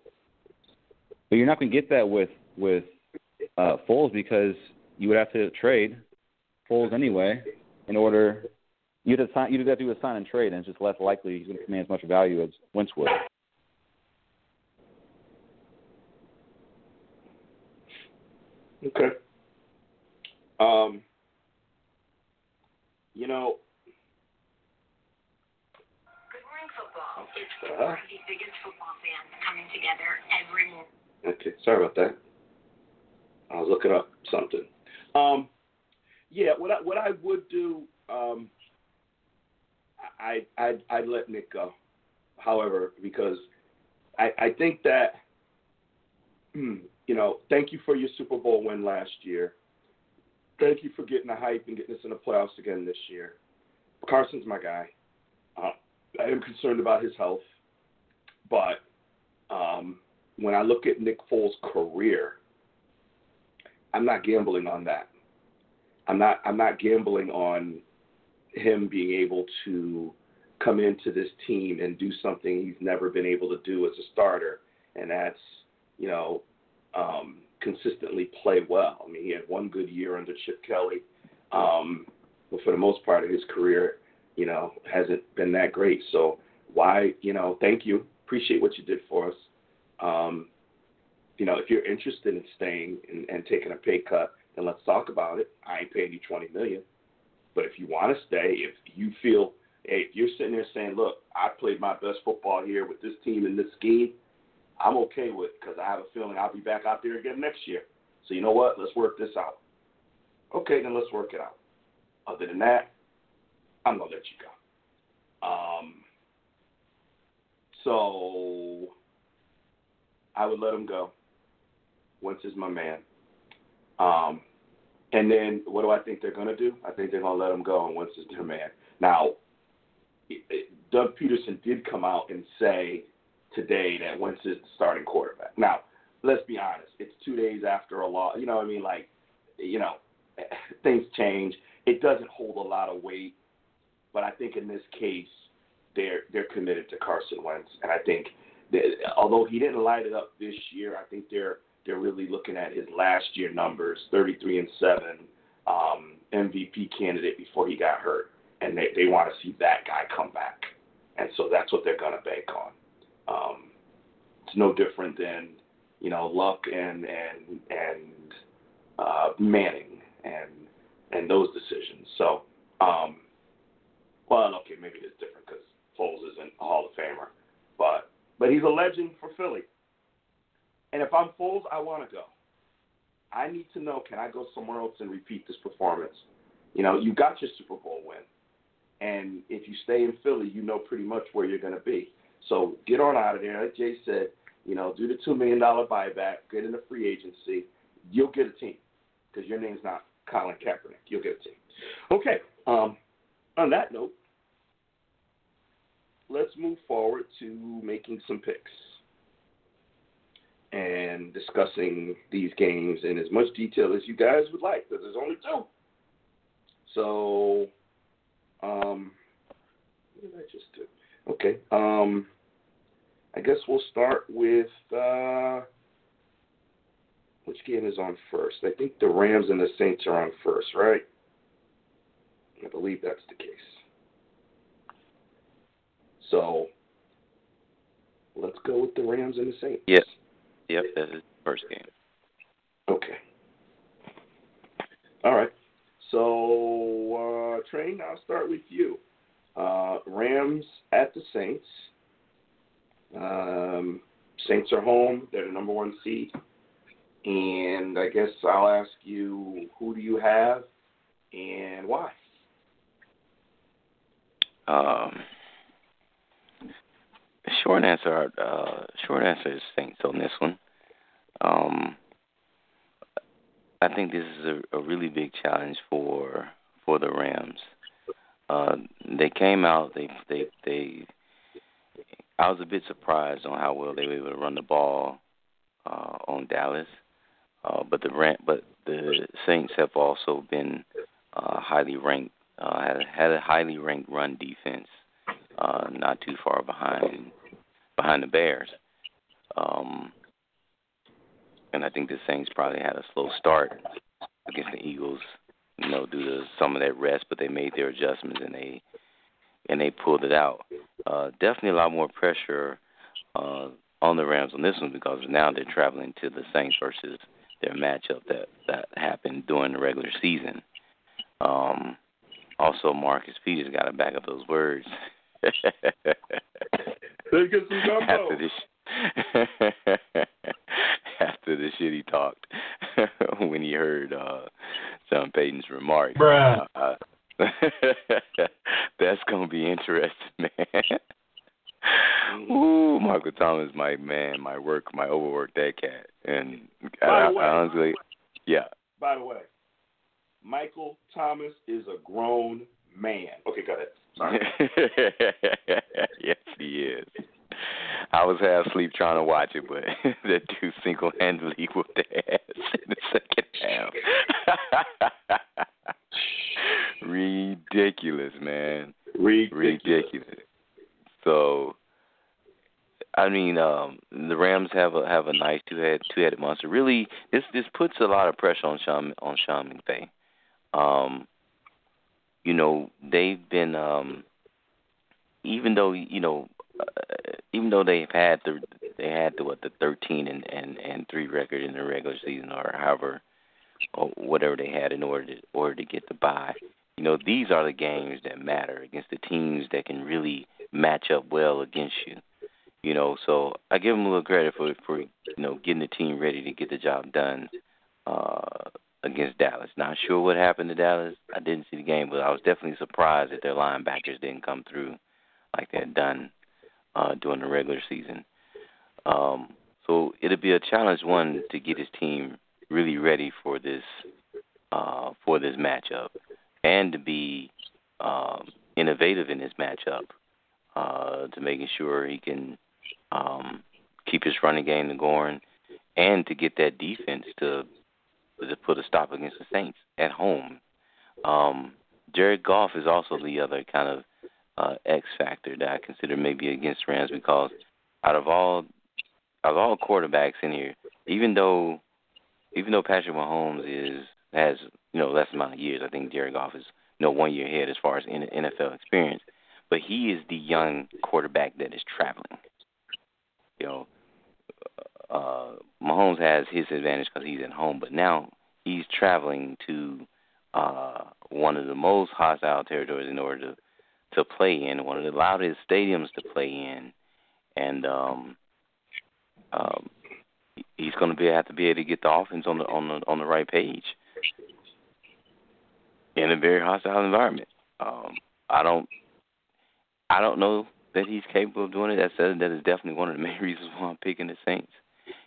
But you're not going to get that with with uh, Foles because you would have to trade Foles anyway in order you'd have, sign, you'd have to do a sign and trade, and it's just less likely he's going to command as much value as Wentz would. Okay. Um, you know. Good morning, football. Okay, uh, four of the biggest football fans coming together every morning. Okay, sorry about that. I was looking up something. Um, yeah, what I what I would do, um, I I I'd let Nick go. However, because I I think that you know, thank you for your Super Bowl win last year. Thank you for getting the hype and getting us in the playoffs again this year. Carson's my guy. Uh, I am concerned about his health, but um, when I look at Nick Foles' career, I'm not gambling on that. I'm not. I'm not gambling on him being able to come into this team and do something he's never been able to do as a starter, and that's you know um, consistently play well. I mean, he had one good year under Chip Kelly, um, but for the most part of his career, you know, hasn't been that great. So why, you know, thank you, appreciate what you did for us. Um, you know, if you're interested in staying and, and taking a pay cut, then let's talk about it. I ain't paying you twenty million, but if you want to stay, if you feel, hey, if you're sitting there saying, look, I played my best football here with this team in this scheme, I'm okay with because I have a feeling I'll be back out there again next year. So you know what? Let's work this out. Okay, then let's work it out. Other than that, I'm gonna let you go. Um, so I would let him go. Wentz is my man. Um, and then what do I think they're gonna do? I think they're gonna let him go, and Wentz is their man. Now, it, it, Doug Pederson did come out and say today that Wentz is the starting quarterback. Now, let's be honest. It's two days after a loss. You know what I mean? Like, you know, things change. It doesn't hold a lot of weight, but I think in this case, they're they're committed to Carson Wentz, and I think that although he didn't light it up this year, I think they're they're really looking at his last year numbers, 33 and seven, um, MVP candidate before he got hurt, and they they want to see that guy come back, and so that's what they're going to bank on. Um, it's no different than you know Luck and and and uh, Manning and and those decisions. So, um, well, okay, maybe it's different because Foles isn't a Hall of Famer, but but he's a legend for Philly. And if I'm Foles, I want to go. I need to know: Can I go somewhere else and repeat this performance? You know, you got your Super Bowl win, and if you stay in Philly, you know pretty much where you're going to be. So get on out of there. Like Jay said, you know, do the two million dollar buyback, get into free agency. You'll get a team because your name's not Colin Kaepernick. You'll get a team. Okay. Um, on that note, let's move forward to making some picks and discussing these games in as much detail as you guys would like, because there's only two. So, um, what did I just do? Okay. Um, I guess we'll start with uh, which game is on first? I think the Rams and the Saints are on first, right? I believe that's the case. So let's go with the Rams and the Saints. Yep. Yep, that's his first game. Okay. All right. So, uh, Train, I'll start with you. Uh, Rams at the Saints. Um, Saints are home. They're the number one seed. And I guess I'll ask you, who do you have and why? Um, short answer, uh, short answer is Saints on this one. Um, I think this is a, a really big challenge for for the Rams. Uh, they came out. They they they. I was a bit surprised on how well they were able to run the ball uh, on Dallas, uh, but the but the Saints have also been uh, highly ranked. Uh, had had a highly ranked run defense, uh, not too far behind behind the Bears. Um, and I think the Saints probably had a slow start against the Eagles, you know, due to some of that rest, but they made their adjustments and they and they pulled it out. Uh, definitely a lot more pressure uh, on the Rams on this one because now they're traveling to the Saints versus their matchup that that happened during the regular season. Um, also, Marcus Peters got to back up those words. They get some gumbo. after this, after the shit he talked when he heard uh, Sean Payton's remarks. Bruh. Uh, that's gonna be interesting, man. Ooh, Michael Thomas, my man, my work, my overwork that cat, and I, way- I honestly, yeah, By the way, Michael Thomas is a grown man. Okay, go ahead. Yes, he is. I was half asleep trying to watch it, but that dude single handedly whooped their ass in the second half. Ridiculous, man. Ridiculous. Ridiculous. So I mean, um the Rams have a have a nice two head two headed monster. Really this this puts a lot of pressure on Sean on Sean McVay. Um you know, they've been um even though you know uh, even though they've had the they had the what the 13 and and and 3 record in the regular season or however or whatever they had in order to order to get the bye. You know, these are the games that matter against the teams that can really match up well against you. You know, so I give them a little credit for for you know getting the team ready to get the job done uh against Dallas. Not sure what happened to Dallas. I didn't see the game, but I was definitely surprised that their linebackers didn't come through like they had done uh during the regular season. Um so it'll be a challenge one to get his team really ready for this uh for this matchup and to be um innovative in this matchup uh to making sure he can um keep his running game going and to get that defense to to put a stop against the Saints at home. Um Jared Goff is also the other kind of uh X factor that I consider maybe against Rams because out of all out of all quarterbacks in here, even though even though Patrick Mahomes is has you know less amount of years, I think Jared Goff is you know one year ahead as far as NFL experience. But he is the young quarterback that is traveling. You know, uh, Mahomes has his advantage because he's at home, but now he's traveling to uh, one of the most hostile territories in order to to play in, one of the loudest stadiums to play in, and um, um, he's going to be have to be able to get the offense on the on the on the right page in a very hostile environment. Um, I don't I don't know that he's capable of doing it. That said, that is definitely one of the main reasons why I'm picking the Saints.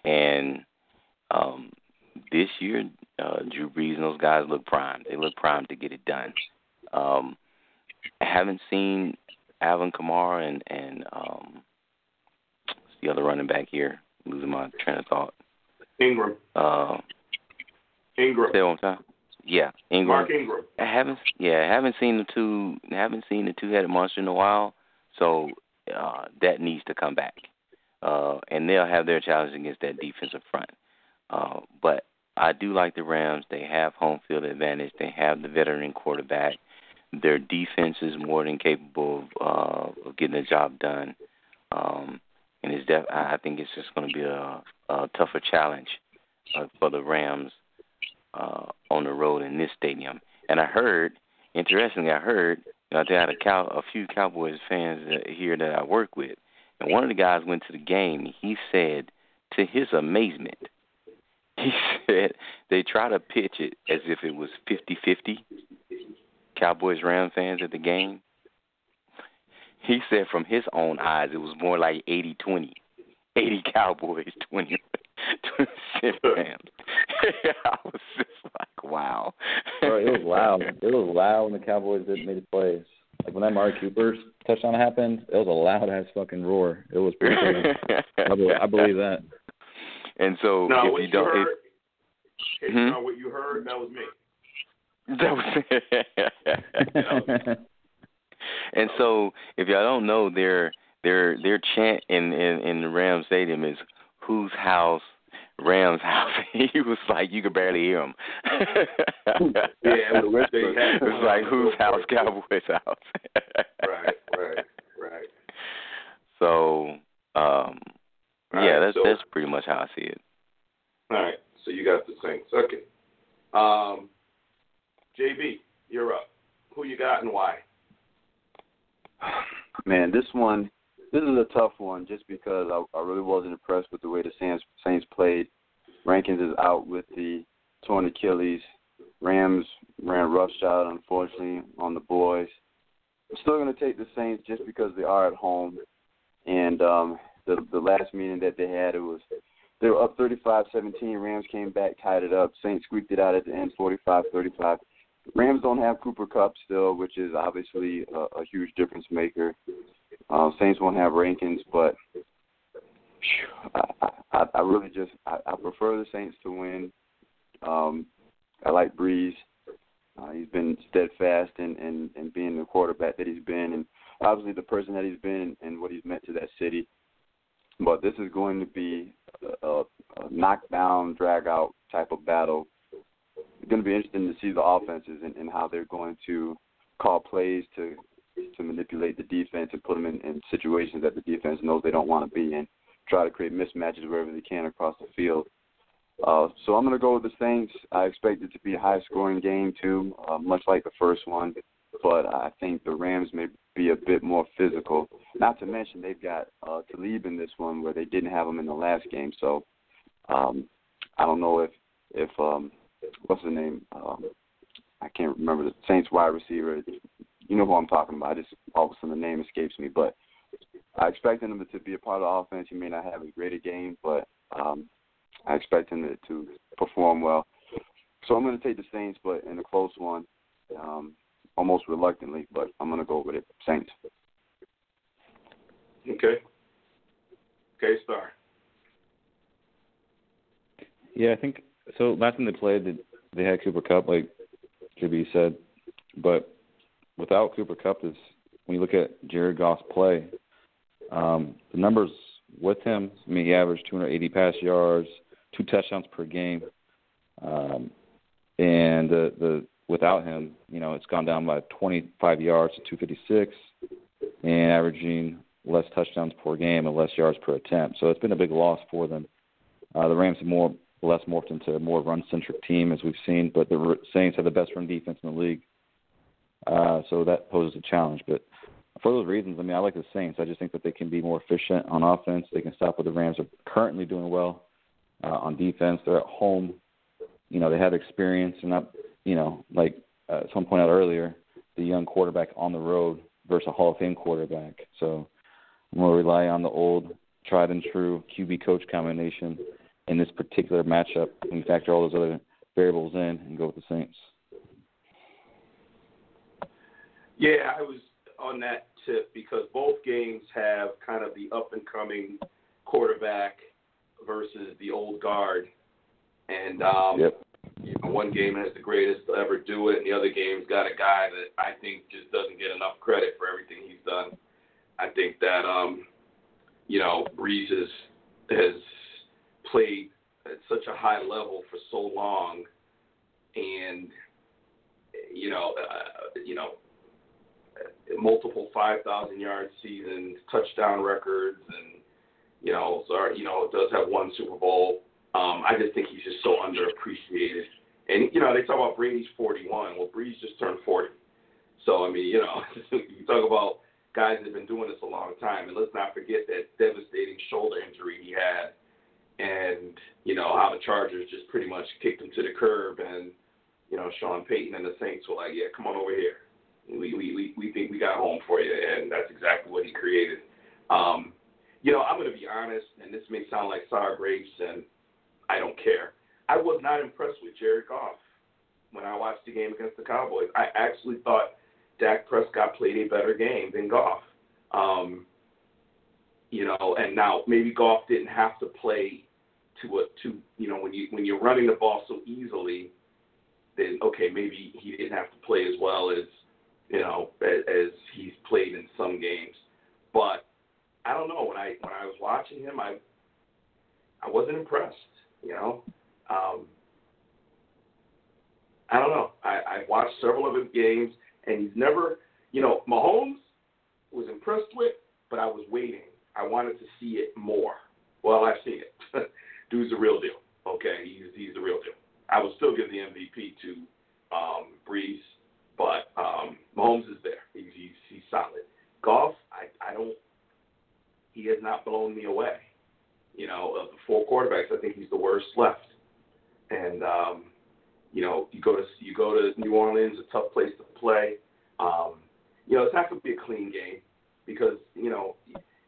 And um, this year, uh, Drew Brees and those guys look primed. They look primed to get it done. Um, I haven't seen Alvin Kamara and and um, what's the other running back here. losing my train of thought. Ingram. Uh, Ingram. say it one time. Yeah, Ingram. Mark Ingram. I haven't yeah, I haven't seen the two haven't seen the two headed monster in a while. So uh that needs to come back. Uh and they'll have their challenge against that defensive front. Uh but I do like the Rams. They have home field advantage. They have the veteran quarterback. Their defense is more than capable of uh of getting the job done. Um and it's def- I think it's just going to be a, a tougher challenge uh, for the Rams uh, on the road in this stadium. And I heard, interestingly, I heard you know, they had a cow, a few Cowboys fans that, here that I work with, and one of the guys went to the game. And He said, to his amazement, he said they try to pitch it as if it was fifty-fifty. Cowboys Ram fans at the game. He said from his own eyes it was more like eighty-twenty. 80 Cowboys, 20, 20 Rams. I was just like, wow. Bro, it was loud. It was loud when the Cowboys did made the plays. Like when that Amari Cooper's touchdown happened, it was a loud ass fucking roar. It was pretty crazy. I, believe, I believe that. And so Now, if what you you don't, heard, if, hey, Hmm? now what you heard, that was me. that was. and so if y'all don't know, their their their chant in in in the Ram Stadium is "Whose house Rams house. he was like you could barely hear him. Yeah, it was- they had- it was like whose house? Cowboys house. right, right, right. So, um, All yeah, right, that's so- that's pretty much how I see it. All right, so you got the Saints. Okay. Um, JB, you're up. Who you got and why? Man, this one, this is a tough one, just because I, I really wasn't impressed with the way the Saints Saints played. Rankins is out with the torn Achilles. Rams ran roughshod, unfortunately, on the boys. I'm still going to take the Saints just because they are at home. And um, the the last meeting that they had, it was they were up 35-17. Rams came back, tied it up. Saints squeaked it out at the end, 45-35. Rams don't have Cooper Kupp still, which is obviously a, a huge difference maker. Uh, Saints won't have Rankins, but I, I, I really just I, I prefer the Saints to win. Um, I like Brees. Uh, he's been steadfast in, in, in being the quarterback that he's been, and obviously the person that he's been and what he's meant to that city. But this is going to be a, a, a knockdown, drag out type of battle. It's going to be interesting to see the offenses and, and how they're going to call plays to to manipulate the defense and put them in, in situations that the defense knows they don't want to be in. Try to create mismatches wherever they can across the field. Uh, so I'm going to go with the Saints. I expect it to be a high-scoring game too, uh, much like the first one. But I think the Rams may be a bit more physical. Not to mention they've got uh, Talib in this one, where they didn't have him in the last game. So um, I don't know if if um, what's the name? Um, I can't remember the Saints wide receiver. You know who I'm talking about. I just all of a sudden the name escapes me, but I expect him to be a part of the offense. He may not have as great a game, but um, I expect him to, to perform well. So I'm going to take the Saints, but in a close one, um, almost reluctantly, but I'm going to go with it. Saints. Okay. Okay, Star. Yeah, I think so. Last time they played, they, they had Cooper Kupp, like JB said, but without Cooper Kupp, is when you look at Jared Goff's play, um, the numbers with him. I mean, he averaged 280 pass yards, two touchdowns per game, um, and the the without him, you know, it's gone down by 25 yards to 256, and averaging less touchdowns per game and less yards per attempt. So it's been a big loss for them. Uh, the Rams have more less morphed into a more run-centric team, as we've seen, but the Saints have the best run defense in the league. Uh, so that poses a challenge. But for those reasons, I mean, I like the Saints. I just think that they can be more efficient on offense. They can stop what the Rams are currently doing well uh, on defense. They're at home. You know, they have experience. and not, you know, like uh, someone pointed out earlier, the young quarterback on the road versus a Hall of Fame quarterback. So I'm going to rely on the old, tried and true QB coach combination in this particular matchup. And factor all those other variables in and go with the Saints. Yeah, I was on that tip because both games have kind of the up and coming quarterback versus the old guard. And um Yep. you know, one game has the greatest to ever do it, and the other game's got a guy that I think just doesn't get enough credit for everything he's done. I think that um, you know, Brees has, has played at such a high level for so long, and you know, uh, you know, multiple five thousand yard seasons, touchdown records, and you know, so you know, does have one Super Bowl. Um, I just think he's just so underappreciated. And you know, they talk about Brady's 41. Well, Brees just turned 40. So I mean, you know, you talk about guys that have been doing this a long time, and let's not forget that devastating shoulder injury he had, and you know how the Chargers just pretty much kicked him to the curb, and you know Sean Payton and the Saints were like, yeah, come on over here. We we we, think we got home for you, and that's exactly what he created. Um, you know, I'm going to be honest, and this may sound like sour grapes, and I don't care. I was not impressed with Jared Goff when I watched the game against the Cowboys. I actually thought Dak Prescott played a better game than Goff. Um, you know, and now maybe Goff didn't have to play to a to you know when you when you're running the ball so easily, then okay maybe he didn't have to play as well as you know as, he's played in some games, but I don't know when I when I was watching him I I wasn't impressed. You know, um, I don't know. I, I watched several of his games, and he's never, you know, Mahomes was impressed with, but I was waiting. I wanted to see it more. Well, I've seen it. Dude's the real deal. Okay, he's he's the real deal. I would still give the MVP to um, Brees, but um, Mahomes is there. He's he's, he's solid. Goff, I I don't. He has not blown me away. You know, of the four quarterbacks, I think he's the worst left. And um, you know, you go to you go to New Orleans, a tough place to play. Um, you know, it's not going to be a clean game because you know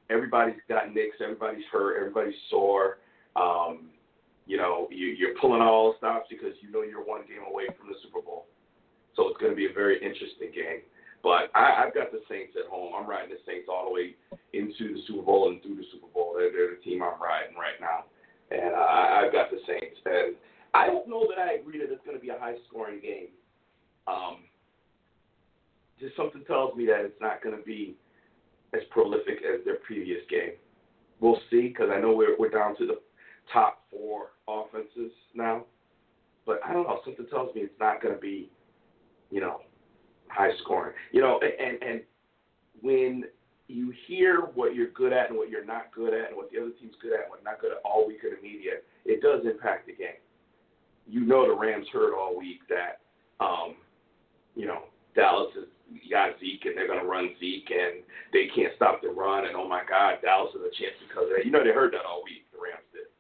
everybody's got nicks, everybody's hurt, everybody's sore. Um, you know, you, you're pulling all stops because you know you're one game away from the Super Bowl. So it's going to be a very interesting game. But I, I've got the Saints at home. I'm riding the Saints all the way into the Super Bowl and through the Super Bowl. They're, they're the team I'm riding right now, and uh, I've got the Saints. And I don't know that I agree that it's going to be a high scoring game. Um, just something tells me that it's not going to be as prolific as their previous game. We'll see because I know we're we're down to the top four offenses now, but I don't know. Something tells me it's not going to be, you know, high scoring. You know, and and when you hear what you're good at and what you're not good at, and what the other team's good at and what not good at all week in the media, it does impact the game. You know, the Rams heard all week that, um, you know, Dallas is got Zeke and they're to run Zeke and they can't stop the run and oh my God, Dallas has a chance because of that. You know, they heard that all week. The Rams did.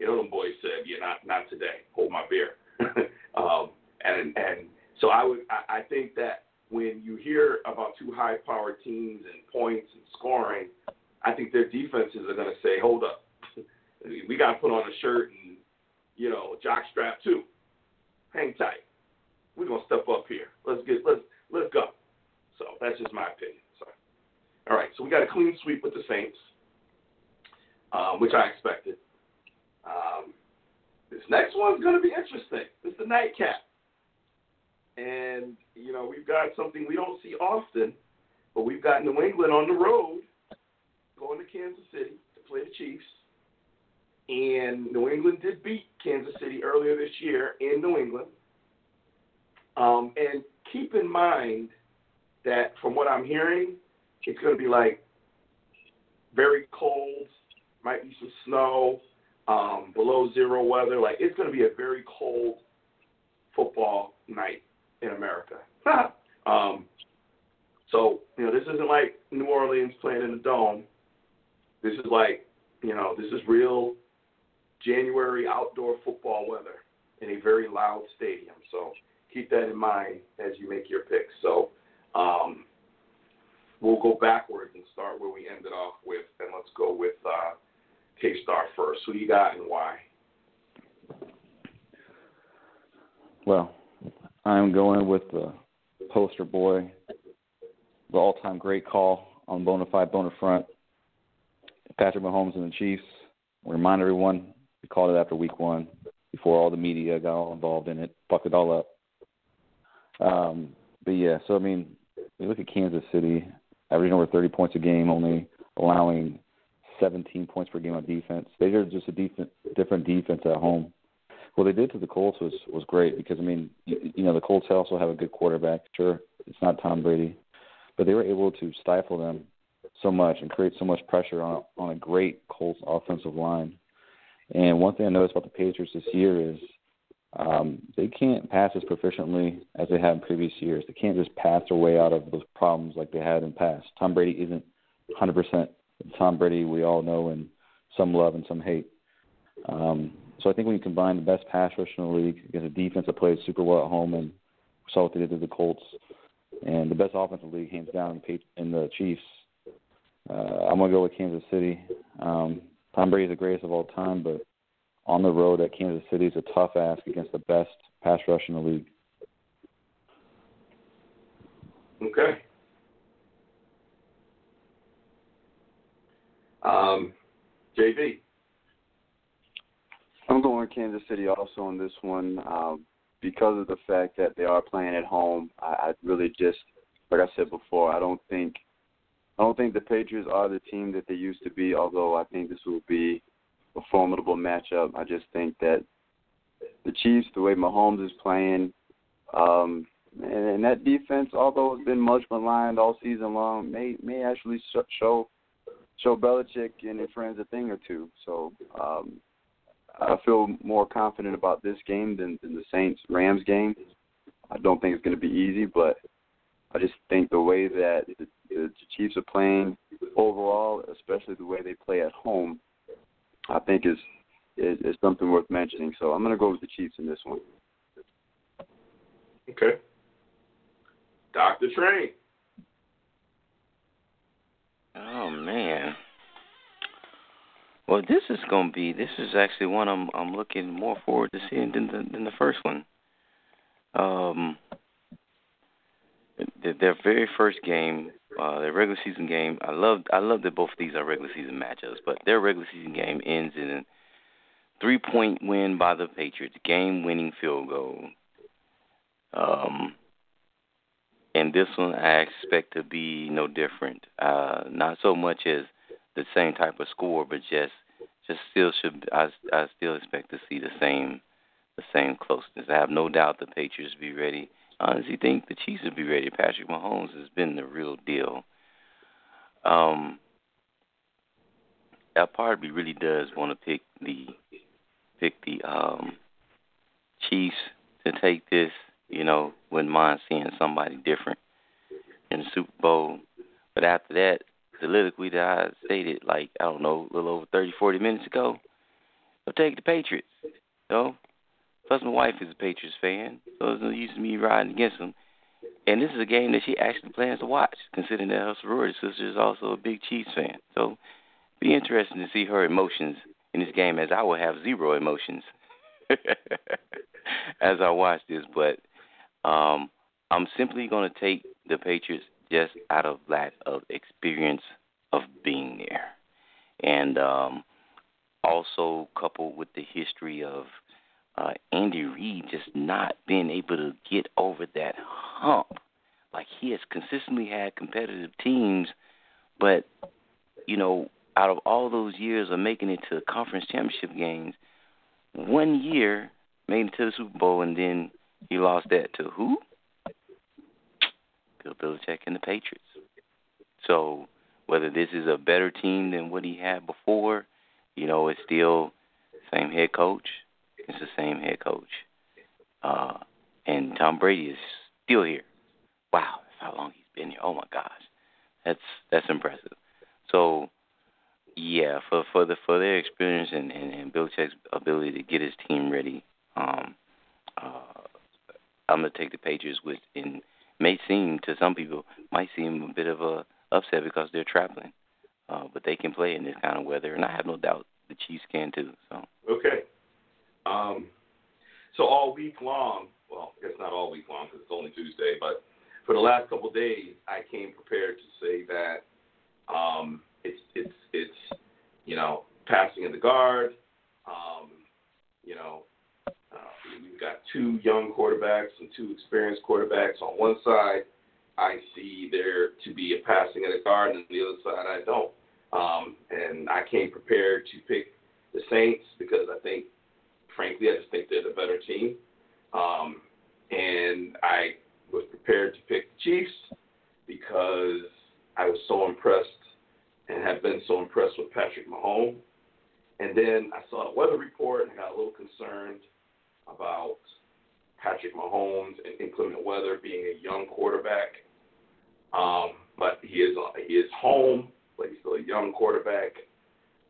You know, them boys said, "Yeah, not not today. Hold my beer." um, and and so I would I, think that when you hear about two high-powered teams and points and scoring, I think their defenses are going to say, "Hold up, we got to put on a shirt and you know jockstrap too. Hang tight. We're gonna step up here. Let's get let's let's go." So that's just my opinion. So, all right, so we got a clean sweep with the Saints, um, which I expected. Um, this next one's to be interesting. It's the nightcap. And, you know, we've got something we don't see often, but we've got New England on the road going to Kansas City to play the Chiefs. And New England did beat Kansas City earlier this year in New England. Um, and keep in mind that from what I'm hearing, it's going to be like very cold, might be some snow, um, below zero weather. Like it's going to be a very cold football night in America. um, so you know, this isn't like New Orleans playing in the dome. This is like you know, this is real January outdoor football weather in a very loud stadium. So keep that in mind as you make your picks. So um, we'll go backwards and start where we ended off with, and let's go with uh, K Star first. Who you got and why? Well, I'm going with the poster boy, the all-time great call on Bonafide Bonafront, Patrick Mahomes and the Chiefs. Remind everyone, we called it after Week One, before all the media got all involved in it, fucked it all up. Um, but yeah, so I mean, we look at Kansas City, averaging over 30 points a game, only allowing 17 points per game on defense. They are just a def- different defense at home. What they did to the Colts was was great because I mean, you, you know, the Colts also have a good quarterback. Sure, it's not Tom Brady, but they were able to stifle them so much and create so much pressure on on a great Colts offensive line. And one thing I noticed about the Patriots this year is um, they can't pass as proficiently as they have in previous years. They can't just pass their way out of those problems like they had in the past. Tom Brady isn't 100% Tom Brady we all know and some love and some hate. Um, so I think when you combine the best pass rush in the league against a defense that plays super well at home, and saw what they did to the Colts, and the best offense in the league, hands down, in the Chiefs, uh, I'm gonna go with Kansas City. Um, Tom Brady is the greatest of all time, but on the road at Kansas City is a tough ask against the best pass rush in the league. Okay. Um, JB. I'm going Kansas City also on this one um, because of the fact that they are playing at home. I, I really just, like I said before, I don't think, I don't think the Patriots are the team that they used to be. Although I think this will be a formidable matchup. I just think that the Chiefs, the way Mahomes is playing, um, and, and that defense, although it's been much maligned all season long, may may actually show show Belichick and his friends a thing or two. So um, I feel more confident about this game than, than the Saints Rams game. I don't think it's going to be easy, but I just think the way that the, the Chiefs are playing overall, especially the way they play at home, I think is is, is something worth mentioning. So I'm going to go with the Chiefs in this one. Okay. Dr. Train. Oh man. Well, this is going to be. This is actually one I'm I'm looking more forward to seeing than the, than the first one. Um, their very first game, uh, their regular season game. I love I love that both of these are regular season matchups, but their regular season game ends in a three point win by the Patriots, game winning field goal. Um, and this one I expect to be no different. Uh, not so much as the same type of score, but just just still should I I still expect to see the same the same closeness. I have no doubt the Patriots will be ready. Honestly think the Chiefs will be ready. Patrick Mahomes has been the real deal. Um, that part of really does want to pick the pick the um Chiefs to take this. You know, wouldn't mind seeing somebody different in the Super Bowl. But after that, soliloquy that I stated, like, I don't know, a little over thirty, forty minutes ago, I'll take the Patriots. You know? Plus, my wife is a Patriots fan, so it's no use me riding against them. And this is a game that she actually plans to watch, considering that her sorority sister is also a big Chiefs fan. So, be interesting to see her emotions in this game, as I will have zero emotions as I watch this. But um, I'm simply going to take the Patriots just out of lack of experience of being there, and um, also coupled with the history of uh, Andy Reid just not being able to get over that hump. Like he has consistently had competitive teams, but you know, out of all those years of making it to conference championship games, one year made it to the Super Bowl, and then he lost that to who? Bill Belichick and the Patriots. So whether this is a better team than what he had before, you know, it's still same head coach. It's the same head coach. Uh, and Tom Brady is still here. Wow, that's how long he's been here. Oh my gosh, that's that's impressive. So, yeah, for for the for their experience and and, and Belichick's ability to get his team ready, um, uh, I'm gonna take the Patriots, which in may seem to some people might seem a bit of a upset because they're traveling, uh, but they can play in this kind of weather, and I have no doubt the Chiefs can too. So okay. Um, so all week long, well, I guess not all week long because it's only Tuesday, but for the last couple of days, I came prepared to say that um, it's it's it's you know passing in the guard. Um, you know, we've got two young quarterbacks and two experienced quarterbacks. On one side, I see there to be a passing in the guard, and the other side, I don't. Um, and I came prepared to pick the Saints because I think frankly, I just think they're the better team. Um, and I was prepared to pick the Chiefs because I was so impressed and have been so impressed with Patrick Mahomes. And then I saw the weather report and got a little concerned about Patrick Mahomes and inclement weather being a young quarterback. Um, but he is he is home, but he's still a young quarterback.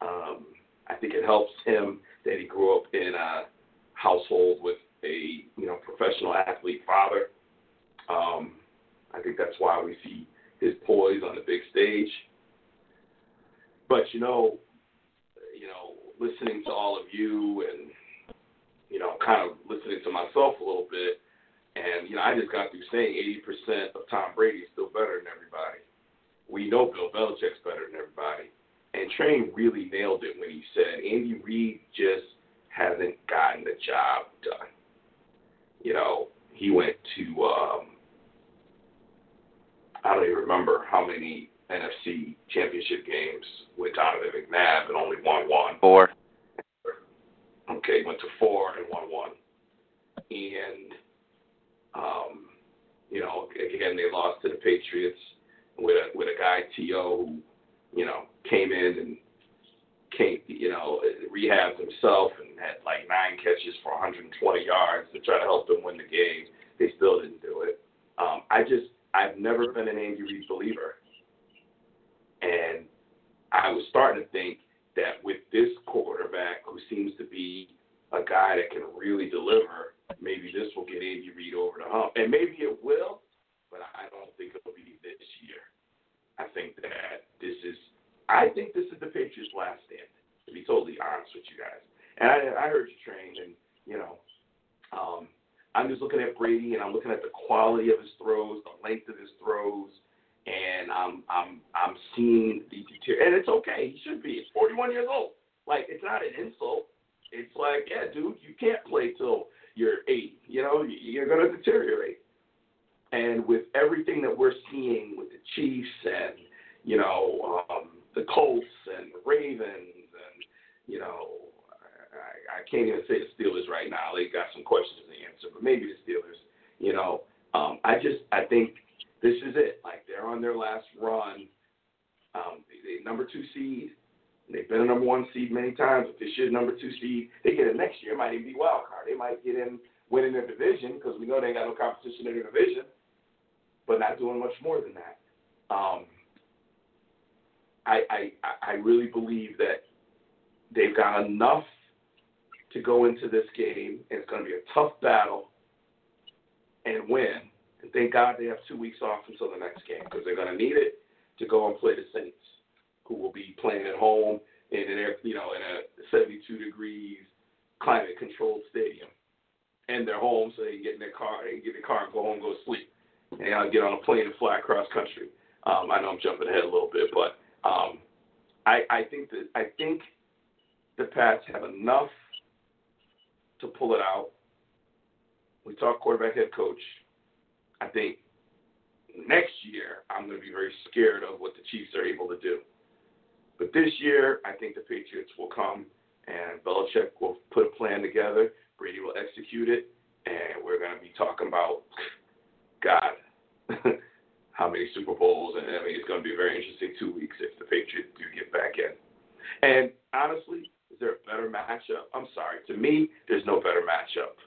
Um, I think it helps him that he grew up in a household with a you know professional athlete father. Um, I think that's why we see his poise on the big stage. But you know, you know, listening to all of you and you know, kind of listening to myself a little bit, and you know, I just got through saying 80% of Tom Brady is still better than everybody. We know Bill Belichick's better than everybody. And Train really nailed it when he said Andy Reid just hasn't gotten the job done. You know, he went to um, I don't even remember how many NFC championship games with Donovan McNabb and only won one. Four. Went to four and won one, and um, you know, again they lost to the Patriots with a with a guy T.O. who you know came in and came you know rehabbed himself and had like nine catches for 120 yards to try to help them win the game. They still didn't do it. Um, I just I've never been an Andy Reid believer, and I was starting to think that with this quarterback who seems to be a guy that can really deliver, maybe this will get Andy Reid over the hump. And maybe it will, but I don't think it'll be this year. I think that this is I think this is the Patriots' last stand, to be totally honest with you guys. And I, I heard you train, and you know, um, I'm just looking at Brady, and I'm looking at the quality of his throws, the length of his throws, and I'm I'm I'm seeing the deteriorate. And it's okay. He should be. He's 41 years old. Like it's not an insult. It's like, yeah, dude, you can't play till you're 80. You know, you're gonna deteriorate. And with everything that we're seeing with the Chiefs and you know um, the Colts and the Ravens and you know I, I can't even say the Steelers right now. They got some questions to answer, but maybe the Steelers. You know, um, I just I think this is it. Like they're on their last run. Um, they number two seed. They've been a number one seed many times. If they should number two seed, they get it next year. It might even be wild card. They might get in winning their division because we know they got no competition in their division, but not doing much more than that. Um, I, I I really believe that they've got enough to go into this game, and it's going to be a tough battle and win. And thank God they have two weeks off until the next game because they're going to need it to go and play the Saints, who will be playing at home in an you know in a 72 degrees climate controlled stadium, and they're home so they can get in their car, they get in the car and go home, go to sleep, and I'll get on a plane and fly across country. Um, I know I'm jumping ahead a little bit, but um, I, I think that I think the Pats have enough to pull it out. We talk quarterback head coach. I think next year I'm going to be very scared of what the Chiefs are able to do. But this year, I think the Patriots will come and Belichick will put a plan together. Brady will execute it, and we're going to be talking about God. how many Super Bowls, and I mean it's going to be a very interesting two weeks if the Patriots do get back in. And honestly, is there a better matchup? I'm sorry, to me, there's no better matchup.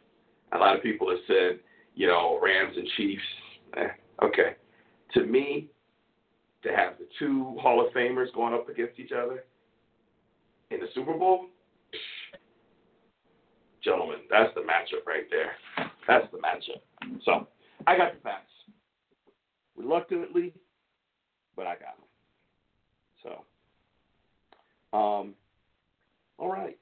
A lot of people have said, you know, Rams and Chiefs. Eh, okay, to me, to have the two Hall of Famers going up against each other in the Super Bowl, gentlemen, that's the matchup right there. That's the matchup. So I got the Pats reluctantly, but I got them. So, um, all right.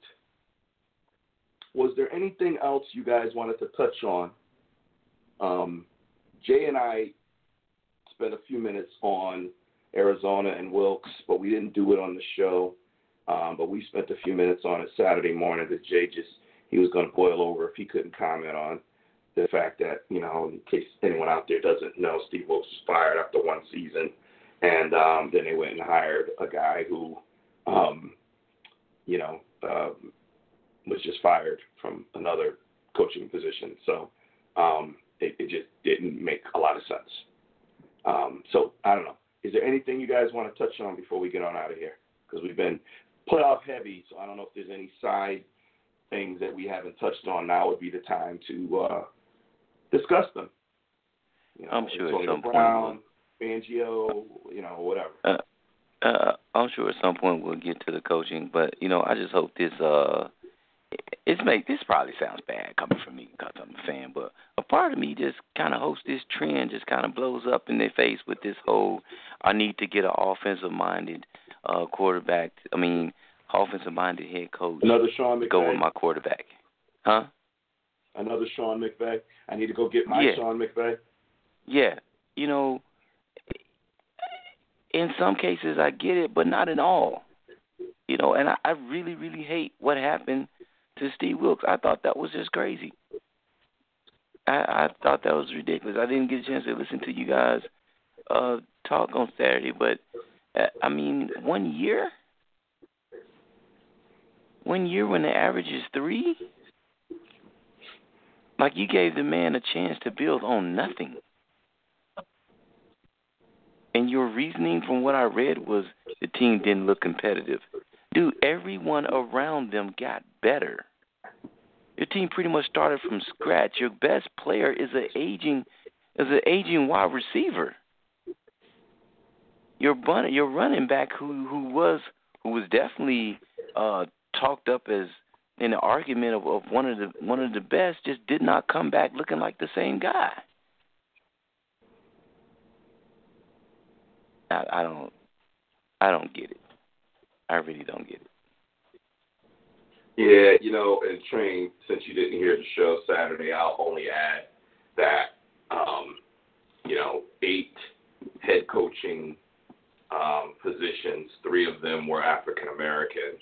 Was there anything else you guys wanted to touch on? Um, Jay and I spent a few minutes on Arizona and Wilks, but we didn't do it on the show. Um, but we spent a few minutes on it Saturday morning that Jay just he was going to boil over if he couldn't comment on the fact that, you know, in case anyone out there doesn't know, Steve Wilks was fired after one season. And um, then they went and hired a guy who, um, you know, um, was just fired from another coaching position. So um, it, it just didn't make a lot of sense. Um, so I don't know. Is there anything you guys want to touch on before we get on out of here? Because we've been playoff heavy, so I don't know if there's any side things that we haven't touched on. Now would be the time to uh, discuss them. You know, I'm sure at some Brown, point. Fangio, you know, whatever. Uh, uh, I'm sure at some point we'll get to the coaching, but you know, I just hope this. uh it's make this probably sounds bad coming from me because I'm a fan, but a part of me just kind of hopes this trend just kind of blows up in their face with this whole I need to get an offensive minded uh quarterback. I mean, offensive minded head coach. Another Sean to go with my quarterback, huh? Another Sean McVay. I need to go get my Yeah. Sean McVay. Yeah, you know, in some cases I get it, but not in all. You know, and I, I really, really hate what happened to Steve Wilks. I thought that was just crazy. I, I thought that was ridiculous. I didn't get a chance to listen to you guys uh talk on Saturday, but uh, I mean, one year. one year when the average is three? Like you gave the man a chance to build on nothing. And your reasoning from what I read was the team didn't look competitive. Dude, everyone around them got better. Your team pretty much started from scratch. Your best player is an aging is an aging wide receiver. Your your running back who who was who was definitely uh talked up as in the argument of, of one of the one of the best just did not come back looking like the same guy. I, I don't I don't get it. I really don't get it. Yeah, you know, and train, since you didn't hear the show Saturday, I'll only add that, um, you know, eight head coaching um, positions, three of them were African American,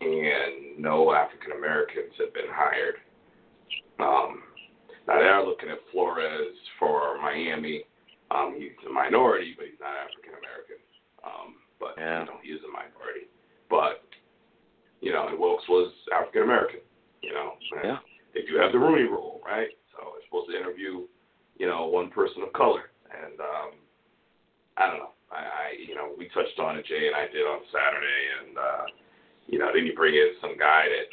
and no African Americans have been hired. Um, now they are looking at Flores for Miami. Um, he's a minority, but he's not African American. Um, but Yeah. you know, he is a minority. But you know, and Wilks was African American. You know, Yeah. they do have the Rooney Rule, right? So they're supposed to interview, you know, one person of color, and um, I don't know. I, I, you know, we touched on it, Jay and I did on Saturday, and uh, you know, then you bring in some guy that,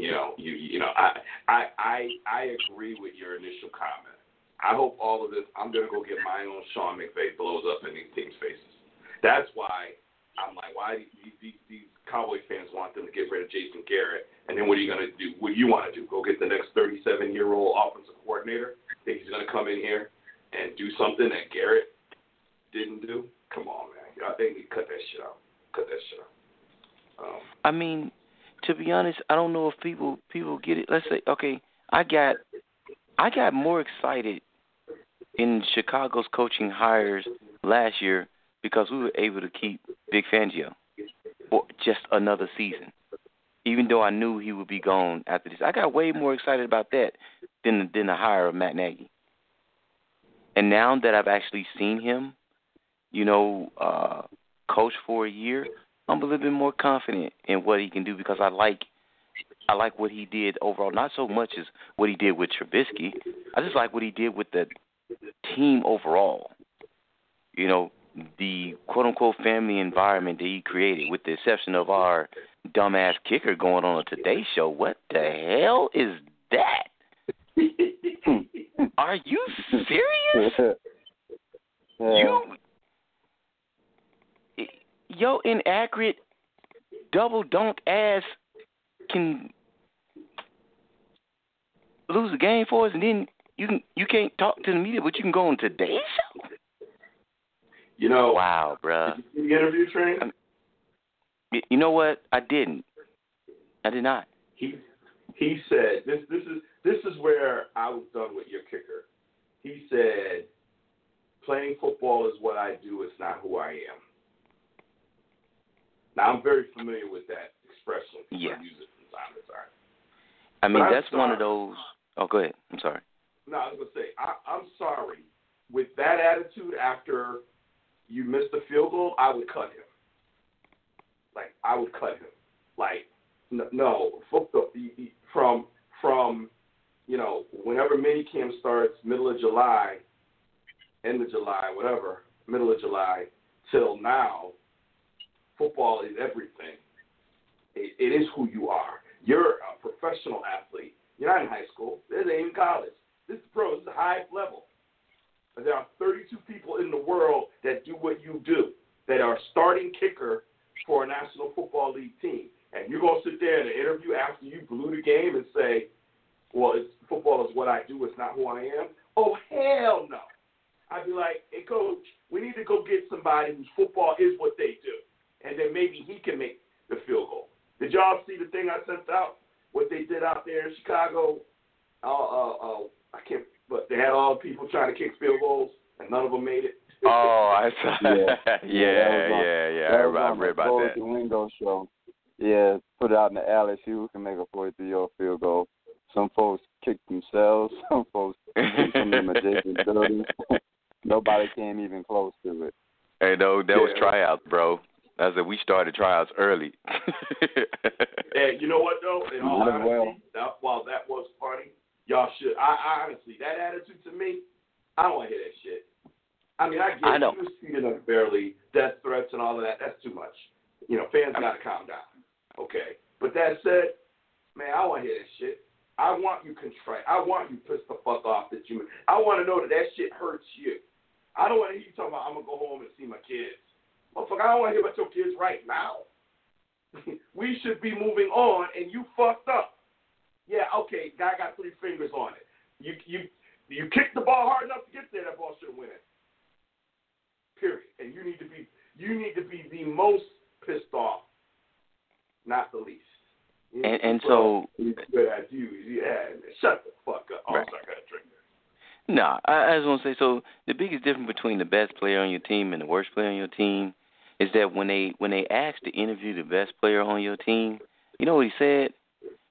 you know, you you know, I I I I agree with your initial comment. I hope all of this. I'm gonna go get my own Sean McVay blows up in these teams' faces. That's why I'm like, why do these, these, these Cowboy fans want them to get rid of Jason Garrett, and then what are you gonna do? What do you want to do? Go get the next 37 year old offensive coordinator? Think he's gonna come in here and do something that Garrett didn't do? Come on, man. I think they cut that shit out. Cut that shit out. Um, I mean, to be honest, I don't know if people people get it. Let's say, okay, I got I got more excited in Chicago's coaching hires last year because we were able to keep Vic Fangio for just another season. Even though I knew he would be gone after this, I got way more excited about that than than the hire of Matt Nagy. And now that I've actually seen him, you know, uh, coach for a year, I'm a little bit more confident in what he can do because I like I like what he did overall. Not so much as what he did with Trubisky. I just like what he did with the team overall. You know, the quote unquote family environment that he created, with the exception of our dumbass kicker going on a Today Show. What the hell is that? Are you serious? You, yo, inaccurate, double doink ass can lose a game for us, and then you can you can't talk to the media, but you can go on today's show. You know, Wow, bruh. did you see the interview train? Y- You know what? I didn't. I did not. he he said this this is this is where I was done with your kicker. He said playing football is what I do, it's not who I am. Now I'm very familiar with that expression. Yeah. I use it from time to time. I mean, But that's one of those. Oh, go ahead. I'm sorry. No, I was gonna say I, I'm sorry. With that attitude, after you missed the field goal, I would cut him. Like I would cut him. Like no, football from from you know whenever minicamp starts, middle of July, end of July, whatever, middle of July till now, football is everything. It, it is who you are. You're a professional athlete. You're not in high school. This ain't even college. This is pro. This is the highest level. There are 32 people in the world that do what you do, that are starting kicker for a National Football League team. And you're going to sit there in an interview after you blew the game and say, well, it's, football is what I do. It's not who I am. Oh, hell no. I'd be like, hey, coach, we need to go get somebody whose football is what they do. And then maybe he can make the field goal. Did y'all see the thing I sent out? What they did out there in Chicago? Uh, uh, uh, I can't, but they had all the people trying to kick field goals, and none of them made it. Oh, I saw. Yeah. Yeah, that yeah, on- yeah, yeah. that I, was I read the about that. and Wingo show. Yeah, put it out in the alley, see who can make a 43 yard field goal. Some folks kick themselves, some folks kick from them adjacent buildings. Nobody came even close to it. Hey, no, that was tryouts, bro. I said we started tryouts early. And you know what though? In all honesty, well. that, while that was funny, y'all should. I, I honestly, that attitude to me, I don't want to hear that shit. I mean, I get I know. you was treated unfairly, death threats and all of that. That's too much. You know, fans got to calm down. Okay, but that said, man, I want to hear that shit. I want you contrite. I want you pissed the fuck off that you. I want to know that that shit hurts you. I don't want to hear you talking about I'm gonna go home and see my kids. Motherfucker, I don't want to hear about your kids right now. we should be moving on, and you fucked up. Yeah, okay, guy got three fingers on it. You you you kicked the ball hard enough to get there. That ball should win it. Period. And you need to be you need to be the most pissed off, not the least. You And- and so- good at you. Yeah, shut the fuck up. Oh, Right. I got a drink. Nah, I, I just want to say so. The biggest difference between the best player on your team and the worst player on your team is that when they when they asked to interview the best player on your team, you know what he said?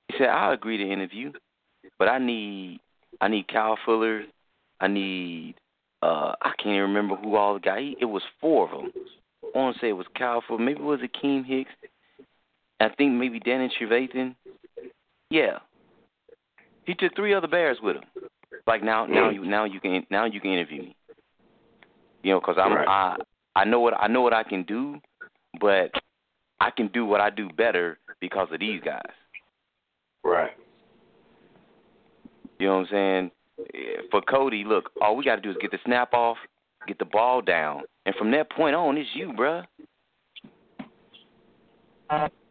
He said, "I agree to interview, but I need I need Kyle Fuller, I need uh I can't even remember who all the guy. It was four of them. I want to say it was Kyle Fuller, maybe it was Akiem Hicks. I think maybe Danny Trevathan. Yeah, he took three other Bears with him. Like now, now you now you can now you can interview me. You know, because I'm Right. I I know what I know what I can do, but I can do what I do better because of these guys. Right. You know what I'm saying? For Cody, look, all we got to do is get the snap off, get the ball down, and from that point on, it's you, bruh.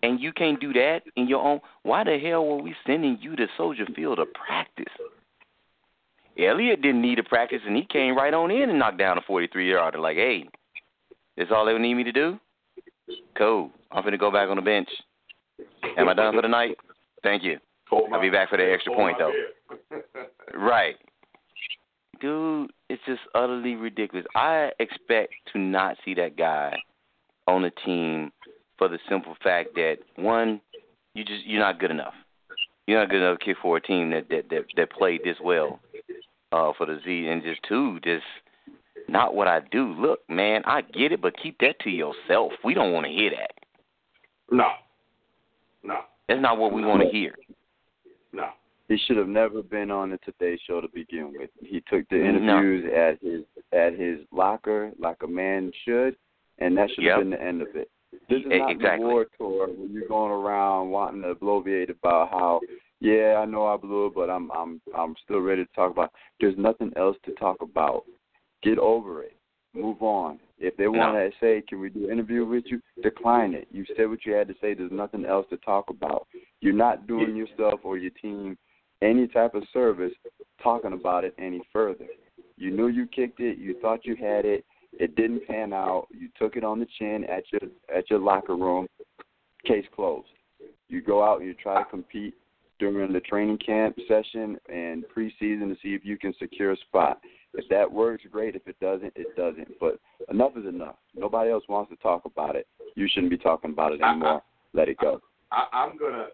And you can't do that in your own. Why the hell were we sending you to Soldier Field to practice? Elliott didn't need to practice, and he came right on in and knocked down a 43 yarder. Like, hey, this all they need me to do? Cool. I'm finna go back on the bench. Am I done for the night? Thank you. Hold I'll be back for the extra hold point, though. Right. Dude, it's just utterly ridiculous. I expect to not see that guy on the team for the simple fact that one, you just you're not good enough. You're not good enough to kick for a team that that that, that played this well uh for the Z and just two, just not what I do. Look, man, I get it, but keep that to yourself. We don't want to hear that. no. No. That's not what we want to hear. No. He should have never been on the Today Show to begin with. He took the No. interviews at his at his locker like a man should, and that should have Yep. been the end of it. This is not exactly. the war tour where you're going around wanting to bloviate about how, yeah, I know I blew it, but I'm I'm I'm still ready to talk about. There's nothing else to talk about. Get over it. Move on. If they want to say, "Can we do an interview with you?" Decline it. You said what you had to say. There's nothing else to talk about. You're not doing yourself or your team any type of service talking about it any further. You knew you kicked it. You thought you had it. It didn't pan out. You took it on the chin at your at your locker room. Case closed. You go out and you try to compete during the training camp session and preseason to see if you can secure a spot. If that works, great. If it doesn't, it doesn't. But enough is enough. Nobody else wants to talk about it. You shouldn't be talking about it anymore. Let it go. I, I'm gonna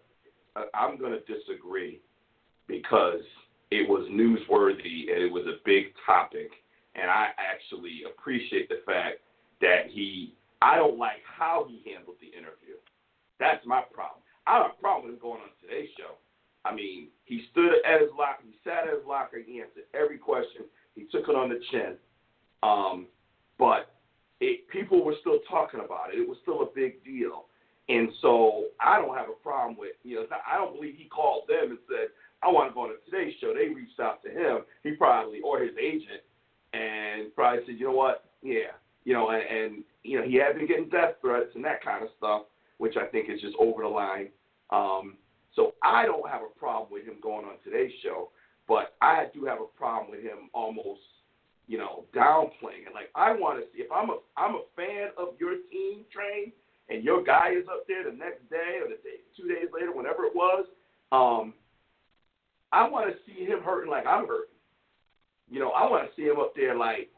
I'm gonna disagree because it was newsworthy and it was a big topic, and I actually appreciate the fact that he. I don't like how he handled the interview. That's my problem. I have a problem with him going on today's show. I mean, he stood at his locker, he sat at his locker, he answered every question, he took it on the chin. Um, but it, people were still talking about it. It was still a big deal. And so I don't have a problem with, you know, I don't believe he called them and said, I want to go on a Today Show. They reached out to him, he probably, or his agent, and probably said, you know what, yeah, you know, and, and you know, he had been getting death threats and that kind of stuff, which I think is just over the line. Um, so I don't have a problem with him going on Today's Show, but I do have a problem with him almost, you know, downplaying it. Like I want to see if I'm a I'm a fan of your team, train, and your guy is up there the next day or the day, two days later, whenever it was. Um, I want to see him hurting like I'm hurting. You know, I want to see him up there like,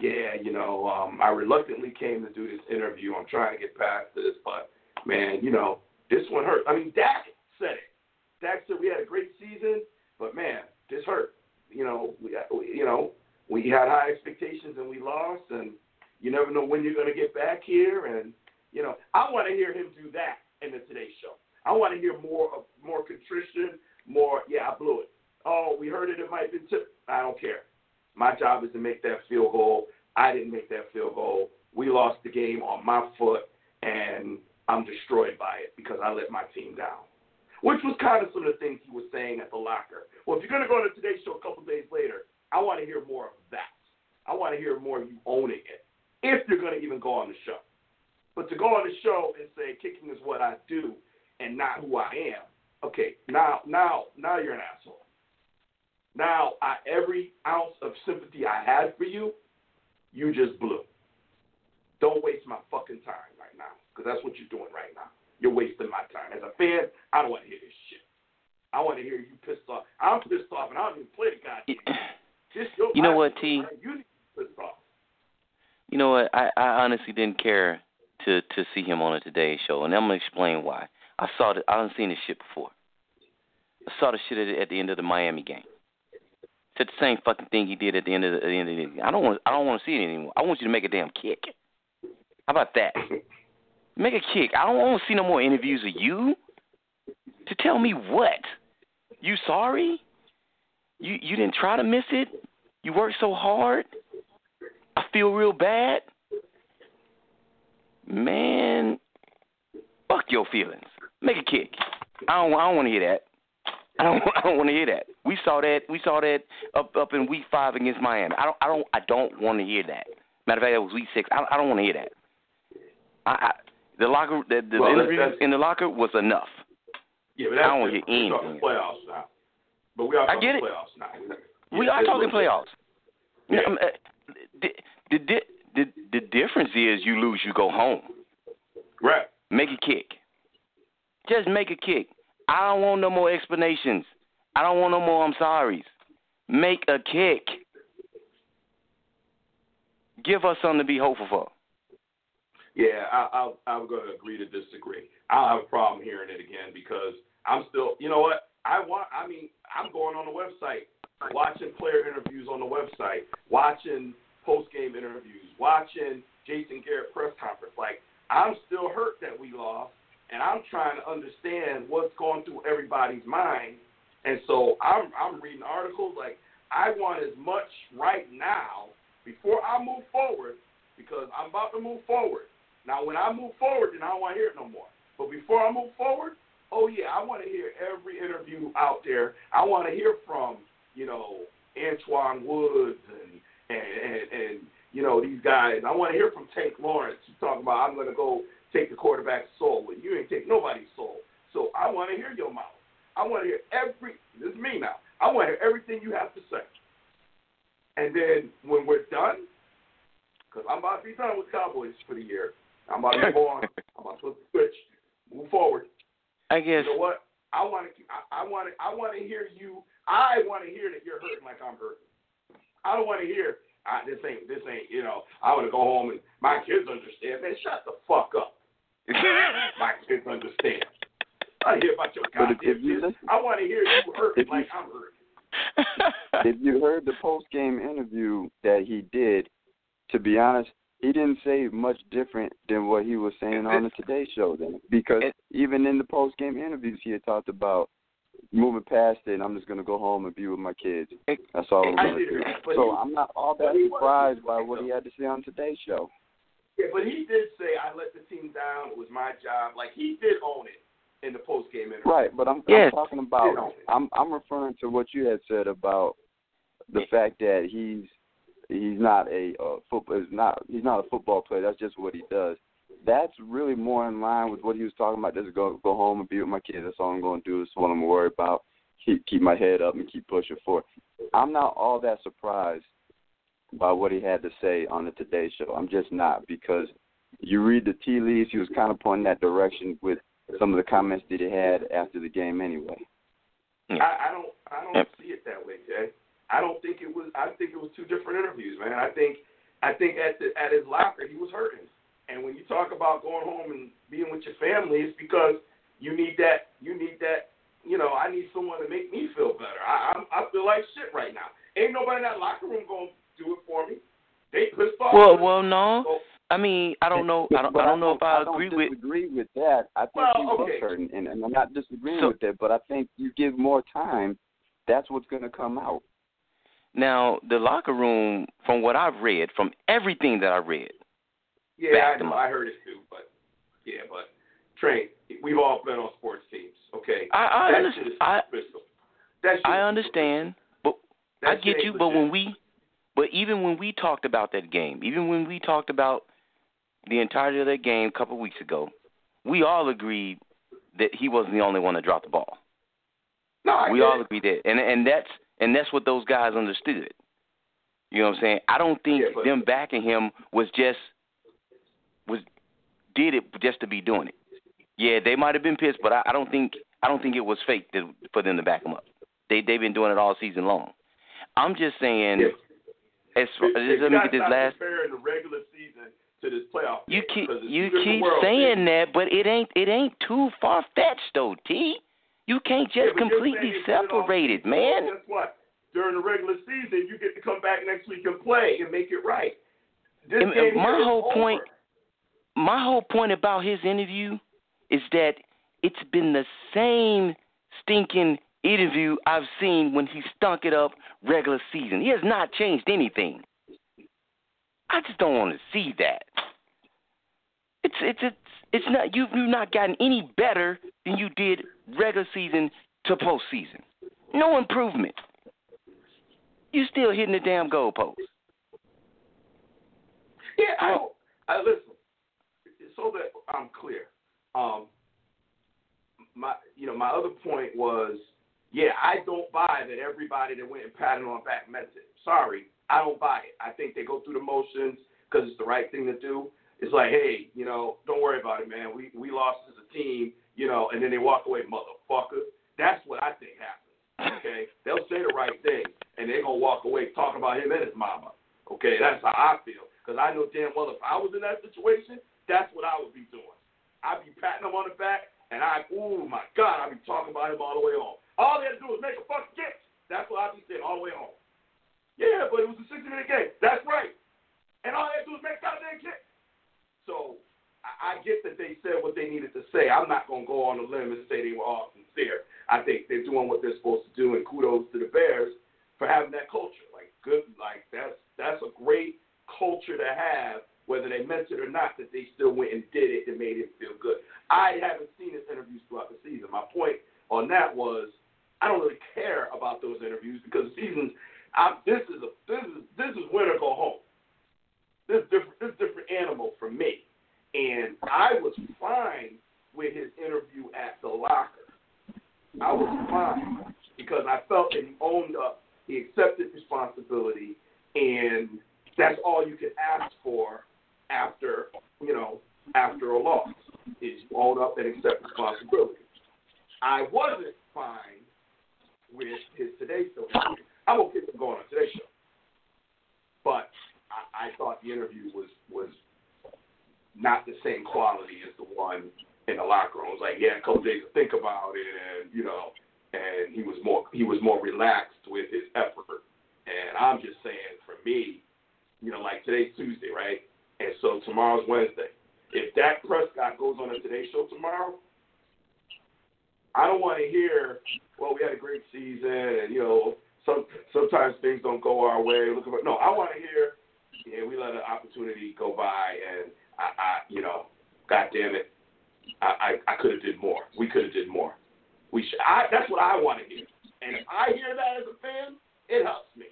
yeah, you know, um, I reluctantly came to do this interview. I'm trying to get past this, but man, you know, this one hurt. I mean, Dak said it. Dak said we had a great season, but man, this hurt. You know, we, we you know, we had high expectations and we lost, and you never know when you're going to get back here. And You know, I want to hear him do that in the Today Show. I want to hear more of more contrition, more. Yeah, I blew it. Oh, we heard it. It might have been tipped. I don't care. My job is to make that field goal. I didn't make that field goal. We lost the game on my foot, and I'm destroyed by it because I let my team down. Which was kind of some of the things he was saying at the locker. Well, if you're going to go on to Today show a couple days later, I want to hear more of that. I want to hear more of you owning it, if you're going to even go on the show. But to go on the show and say kicking is what I do and not who I am, okay, now now now you're an asshole. Now I, every ounce of sympathy I had for you, you just blew. Don't waste my fucking time right now, because that's what you're doing right now. You're wasting my time. As a fan, I don't want to hear this. I want to hear you pissed off. I'm pissed off, and I don't even play the goddamn. Just your You know what, T? You need to be pissed off. You know what? I, I honestly didn't care to to see him on a Today Show, and I'm gonna explain why. I saw it. I done seen this shit before. I saw the shit at, at the end of the Miami game. Said the same fucking thing he did at the end of the, at the end of the game. I don't want. I don't want to see it anymore. I want you to make a damn kick. How about that? Make a kick. I don't want to see no more interviews of you. To tell me what? You sorry? You you didn't try to miss it? You worked so hard? I feel real bad. Man, fuck your feelings. Make a kick. I don't. I don't want to hear that. I don't. I don't want to hear that. We saw that. We saw that up up in week five against Miami. I don't. I don't. I don't want to hear that. Matter of fact, that was week six. I, I don't want to hear that. I, I the locker. The, the Well, interview in the locker was enough. Yeah, but I don't hear different. We're anything. playoffs now. But we are I talking get it. playoffs now. We are talking playoffs. Yeah. Um, uh, the the the the difference is you lose, you go home. Right. Make a kick. Just make a kick. I don't want no more explanations. I don't want no more I'm sorry's. Make a kick. Give us something to be hopeful for. Yeah, I, I, I'm going to agree to disagree. I don't have a problem hearing it again because I'm still, you know what? I want. I mean, I'm going on the website, watching player interviews on the website, watching post game interviews, watching Jason Garrett press conference. Like, I'm still hurt that we lost, and I'm trying to understand what's going through everybody's mind. And so I'm I'm reading articles like I want as much right now before I move forward because I'm about to move forward. Now, when I move forward, then I don't want to hear it no more. But before I move forward, oh yeah, I want to hear every interview out there. I want to hear from you know Antwaun Woods and and and, and you know these guys. I want to hear from Tank Lawrence. You talking about I'm going to go take the quarterback's soul, but you ain't take nobody's soul. So I want to hear your mouth. I want to hear every. This is me now. I want to hear everything you have to say. And then when we're done, because I'm about to be done with Cowboys for the year. I'm about to move on. I'm about to flip the switch, move forward. I guess You know what? I want to. I want to. I want to hear you. I want to hear that you're hurting like I'm hurting. I don't want to hear I, this ain't. This ain't. You know. I want to go home and my kids understand. Man, shut the fuck up. My kids understand. I hear about your goddamn you kids. I want to hear you hurting if you- like I'm hurting. if you heard the post game interview that he did, to be honest, he didn't say much different than what he was saying on the Today Show. Then, because even in the post game interviews, he had talked about moving past it. and I'm just gonna go home and be with my kids. That's all I'm gonna did do. So I'm not all that but he wasn't- surprised by what he had to say on Today's Show. Yeah, but he did say I let the team down. It was my job. Like he did own it in the post game interview. Right, but I'm, Yes. I'm talking about I'm I'm referring to what you had said about the fact that he's he's not a uh, football is not he's not a football player. That's just what he does. That's really more in line with what he was talking about. Just go go home and be with my kids. That's all I'm going to do. That's what I'm worried about. Keep keep my head up and keep pushing forward. I'm not all that surprised by what he had to say on the Today Show. I'm just not because you read the tea leaves. He was kind of pointing that direction with some of the comments that he had after the game anyway. I, I don't I don't Yep. see it that way, Jay. I don't think it was I think it was two different interviews, man. I think I think at the at his locker he was hurting. And when you talk about going home and being with your family, it's because you need that you need that you know, I need someone to make me feel better. I I'm, I feel like shit right now. Ain't nobody in that locker room gonna do it for me. They pissed off. well, well, no. So, I mean, I don't know. I don't. I don't know if I, don't agree with. disagree with that. I think Well, he was okay. hurting, and, and I'm not disagreeing So- with that. But I think you give more time, that's what's going to come out. Now, the locker room, from what I've read, from everything that I read, Yeah, I know. I heard it too, but yeah, but Train, we've all been on sports teams, okay? I I, that under- shit is I. I understand, but That I get you. But when we, but even when we talked about that game, even when we talked about the entirety of that game a couple weeks ago, we all agreed that he wasn't the only one that dropped the ball. no, I we get all agreed that, and and that's and that's what those guys understood. You know what I'm saying? I don't think Yeah, them backing him was just was did it just to be doing it. Yeah, they might have been pissed, but I, I don't think I don't think it was fake to, for them to back him up. They they've been doing it all season long. I'm just saying, Yeah. as far, if let me get this last. comparing the regular season to this playoff. You keep you keep saying that, but it ain't it ain't too far fetched though, T. You can't just you're completely saying put it on separate it, man. Guess what? During the regular season, you get to come back next week and play and make it right. This And- my whole over. point- my whole point about his interview is that it's been the same stinking interview I've seen when he stunk it up regular season. He has not changed anything. I just don't want to see that. It's it's it's it's not you've you've not gotten any better than you did regular season to postseason. No improvement. You're still hitting the damn goalpost. Yeah, I. I listen. So that I'm clear, um, my you know my other point was, yeah, I don't buy that everybody that went and patted on back meant it. Sorry, I don't buy it. I think they go through the motions because it's the right thing to do. It's like, hey, you know, don't worry about it, man. We we lost as a team, you know, and then they walk away, motherfucker. That's what I think happens. Okay, they'll say the right thing, and they're gonna walk away talking about him and his mama. Okay, that's how I feel. Because I know damn well if I was in that situation, that's what I would be doing. I'd be patting him on the back, and I, oh my God, I'd be talking about him all the way home. All they had to do was make a fucking catch. That's what I'd be saying all the way home. Yeah, but it was a 60 minute game. That's right. And all they had to do was make a goddamn kick. So I, I get that they said what they needed to say. I'm not going to go on a limb and say they were all sincere. I think they're doing what they're supposed to do, and kudos to the Bears for having that culture. Like good, like that's that's a great culture to have, whether they meant it or not. That they still went and did it and made it feel good. I haven't seen his interviews throughout the season. My point on that was I don't really care about those interviews because seasons. I, this is a this is this is win or go home. This different. This different animal for me, and I was fine with his interview at the locker. I was fine because I felt that he owned up, he accepted responsibility, and that's all you can ask for after you know after a loss is you own up and accept responsibility. I wasn't fine with his Today Show. I'm okay with going on Today Show, but I, thought the interview was was not the same quality as the one in the locker room. It was like, yeah, a couple days to think about it, and you know, and he was more he was more relaxed with his effort. And I'm just saying, for me, you know, like today's Tuesday, right? And so tomorrow's Wednesday. If Dak Prescott goes on the Today Show tomorrow, I don't want to hear, well, we had a great season, and you know, some sometimes things don't go our way. Look no, I want to hear, yeah, we let an opportunity go by, and I, I you know, God damn it, I, I, I could have did more. We could have did more. We should. I, that's what I want to hear. And if I hear that as a fan, it helps me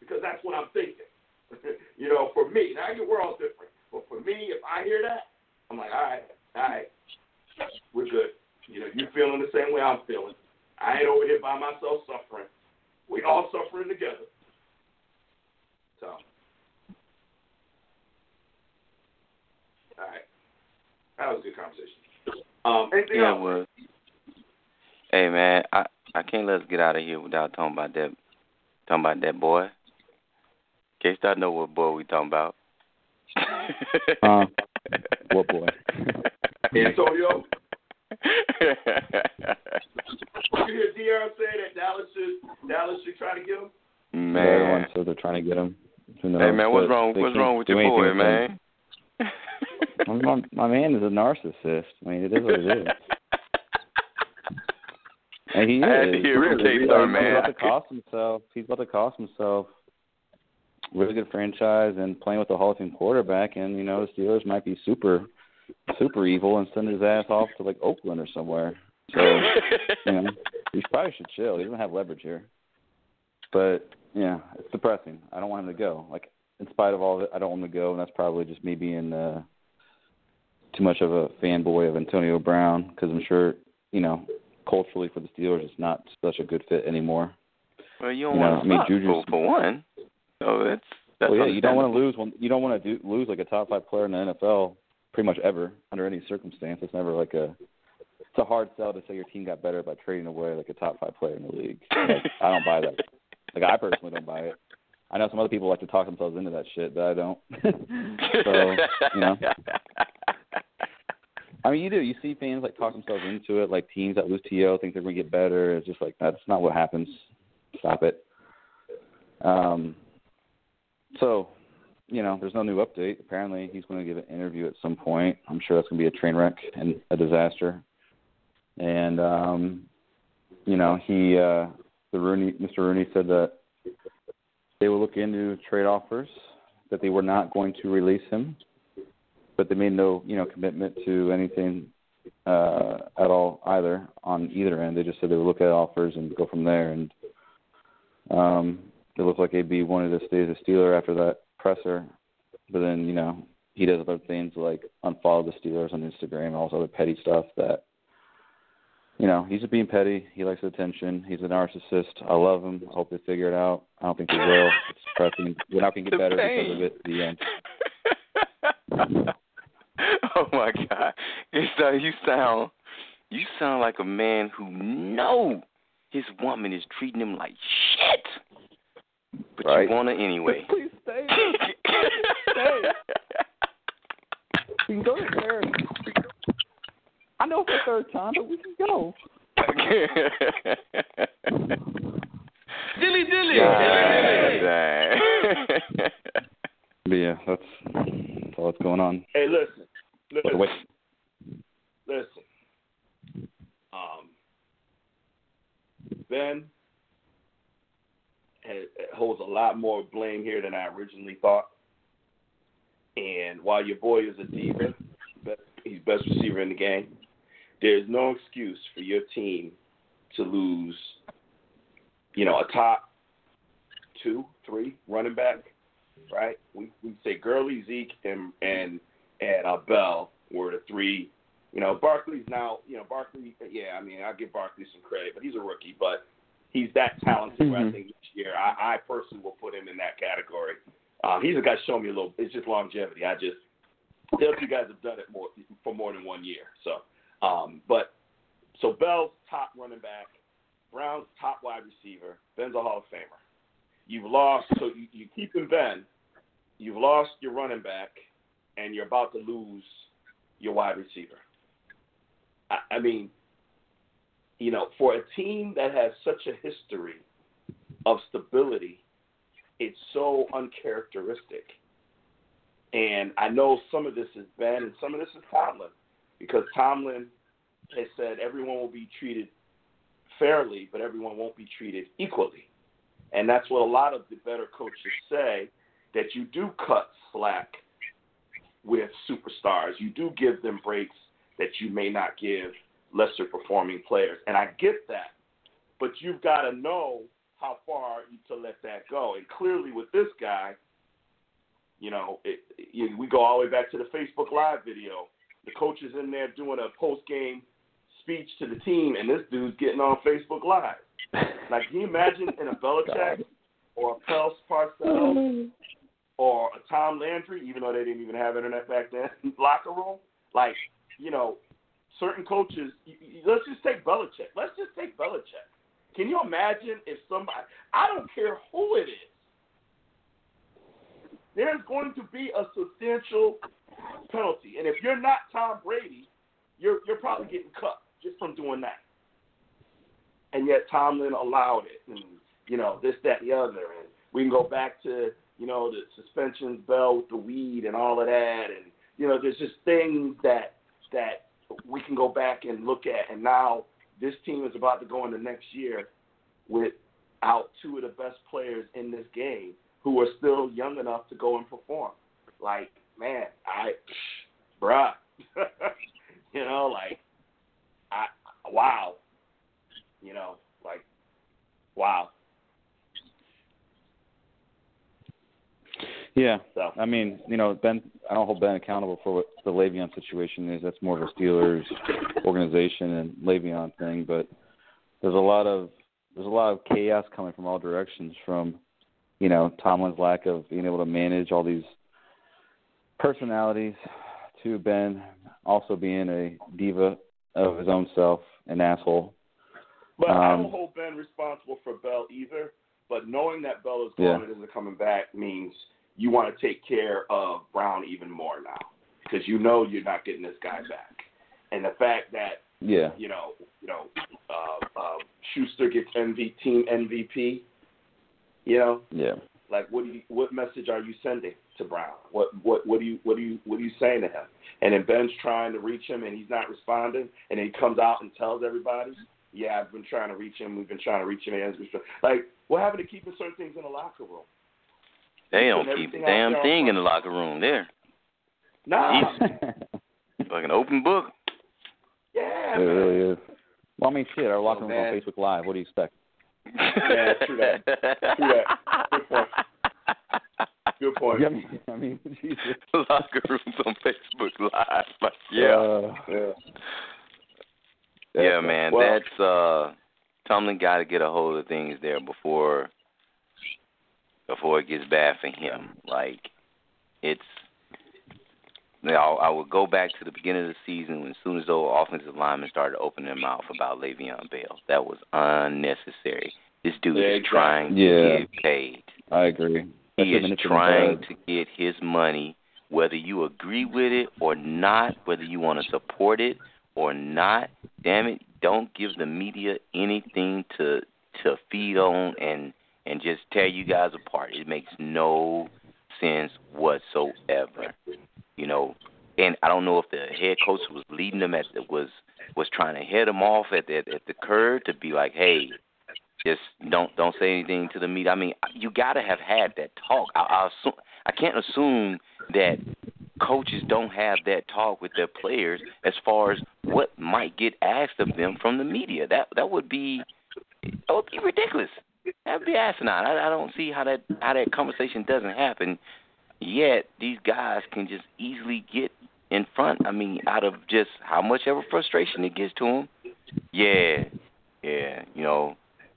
because that's what I'm thinking. you know, for me, now we're all different, but for me, if I hear that, I'm like, all right, all right, we're good. You know, you feeling the same way I'm feeling. I ain't over here by myself suffering. We all suffering together. So, all right, that was a good conversation. Um, anything Yeah, it else? was. Hey man, I I can't let us get out of here without talking about that talking about that boy. In case I know what boy we talking about. Um, what boy? Antonio, you hear Deion say that Dallas should Dallas should try to get him? Everyone man. says they're trying to get him. Who knows? Hey man, what's But wrong what's wrong with your boy, anything him. man? My, my man is a narcissist. I mean, it is what it is. And he I had is. to hear Really. K-Star, He's man. about to cost himself. He's about to cost himself really good franchise and playing with a Hall of Fame quarterback. And you know, the Steelers might be super, super evil and send his ass off to like Oakland or somewhere. So you know, he probably should chill. He doesn't have leverage here. But yeah, it's depressing. I don't want him to go. Like in spite of all of it, I don't want to go, and that's probably just me being uh, too much of a fanboy of Antonio Brown because I'm sure you know culturally for the Steelers, it's not such a good fit anymore. well, you don't You know, want I mean, to Juju's- for, for one. So that's that's well, yeah, you don't want to lose one. You don't want to do, lose like a top five player in the NFL pretty much ever under any circumstance. It's never like a. It's a hard sell to say your team got better by trading away like a top five player in the league. Like, I don't buy that. Like I personally don't buy it. I know some other people like to talk themselves into that shit, but I don't. so you know, I mean, you do. You see fans like talk themselves into it, like teams that lose To think they're going to get better. It's just like that's not what happens. Stop it. Um. So, you know, there's no new update. Apparently, he's going to give an interview at some point. I'm sure that's going to be a train wreck and a disaster. And um, you know, he uh, the Rooney, Mr. Rooney said that they will look into trade offers, that they were not going to release him, but they made no, you know, commitment to anything uh, at all either on either end. They just said they would look at offers and go from there. And um, it looked like AB wanted to stay as a Steeler after that presser, but then you know he does other things like unfollow the Steelers on Instagram and all this other petty stuff that you know he's just being petty. He likes attention. He's a narcissist. I love him. I hope they figure it out. I don't think they will. It's depressing. We're not gonna get The better pain. because of it. The end. oh my God! You uh, sound, you sound, you sound like a man who know his woman is treating him like shit, but Right. you want her anyway. Please stay. Stay. We can go to therapy. I know it's the third time, but we can go. dilly dilly. But yeah, that's, that's all that's going on. Hey, listen, By the listen, way, listen. Um, Ben has, holds a lot more blame here than I originally thought. And while your boy is a diva, best, he's best receiver in the game. There's no excuse for your team to lose, you know, a top two, three running back, right? We we say Gurley, Zeke, and and and uh, Bell were the three. You know, Barkley's now, you know, Barkley. Yeah, I mean, I give Barkley some credit, but he's a rookie. But he's that talented. where I think each year, I, I personally will put him in that category. Um, he's a guy show me a little. It's just longevity. I just the other two guys have done it more for more than one year. So, um, but so Bell's top running back, Brown's top wide receiver, Ben's a Hall of Famer. You've lost, so you, you keep in Ben. You've lost your running back, and you're about to lose your wide receiver. I, I mean, you know, for a team that has such a history of stability, it's so uncharacteristic. And I know some of this is Ben and some of this is Tomlin, because Tomlin has said everyone will be treated fairly, but everyone won't be treated equally. And that's what a lot of the better coaches say that you do cut slack with superstars. You do give them breaks that you may not give lesser performing players. And I get that. But you've got to know how far to let that go. And clearly with this guy, you know, it, it, we go all the way back to the Facebook Live video. The coach is in there doing a post game speech to the team, and this dude's getting on Facebook Live. Like, can you imagine in a Belichick or a Pels Parcells or a Tom Landry, even though they didn't even have internet back then, locker room? Like, you know, certain coaches, let's just take Belichick. Let's just take Belichick. Can you imagine if somebody, I don't care who it is, there's going to be a substantial penalty. And if you're not Tom Brady, you're you're probably getting cut just from doing that. And yet Tomlin allowed it, and you know this, that, the other, and we can go back to you know the suspensions bell with the weed and all of that, and you know, there's just things that that we can go back and look at, and now this team is about to go into next year without two of the best players in this game who are still young enough to go and perform. Like, man, I, bruh, you know, like, I, wow, you know, like, wow. Yeah, So I mean, you know, Ben. I don't hold Ben accountable for what the Le'Veon situation is. That's more of a Steelers organization and Le'Veon thing. But there's a lot of there's a lot of chaos coming from all directions. From you know Tomlin's lack of being able to manage all these personalities, to Ben also being a diva of his own self, an asshole. But I Um, don't hold Ben responsible for Bell either. But knowing that Bell is Yeah. gone and isn't coming back means you want to take care of Brown even more now because you know you're not getting this guy back. And the fact that Yeah, you know, you know, uh, uh, Schuster gets MV, team MVP. You know, yeah. like what do you, what message are you sending to Brown? What what what do you what do you what are you saying to him? And then Ben's trying to reach him and he's not responding, and then he comes out and tells everybody, "Yeah, I've been trying to reach him. We've been trying to reach him." Like, what happened to keeping certain things in the locker room? They don't keep a damn thing in the locker room there. Nah, Like an open book. yeah, it man. really is. Well, I mean, shit. Our locker Oh, room's on. Facebook Live. What do you expect? Yeah, true that. True that. Good point. Good point. I mean, I mean, Jesus. Locker rooms on Facebook Live. Like, yeah. Uh, Yeah. yeah, man. Well- that's uh Tomlin got to get a hold of things there before before it gets bad for him. Like it's you know, I would go back to the beginning of the season when as soon as those offensive linemen started opening their mouth about Le'Veon Bell. That was unnecessary. This dude Yeah, is exactly. trying Yeah. to get paid. I agree. That He is been nipped in the trying to get his money, whether you agree with it or not, whether you want to support it or not. Damn it, don't give the media anything to to feed on and and just tear you guys apart. It makes no sense whatsoever. You know, and I don't know if the head coach was leading them at was was trying to head them off at the at the curve to be like, hey, just don't don't say anything to the media. I mean, you got to have had that talk. I, I assume I can't assume that coaches don't have that talk with their players as far as what might get asked of them from the media. That that would be that would be ridiculous. That'd be asinine. I, I don't see how that how that conversation doesn't happen. Yet these guys can just easily get in front. I mean, out of just how much ever frustration it gets to them. Yeah, yeah. You know,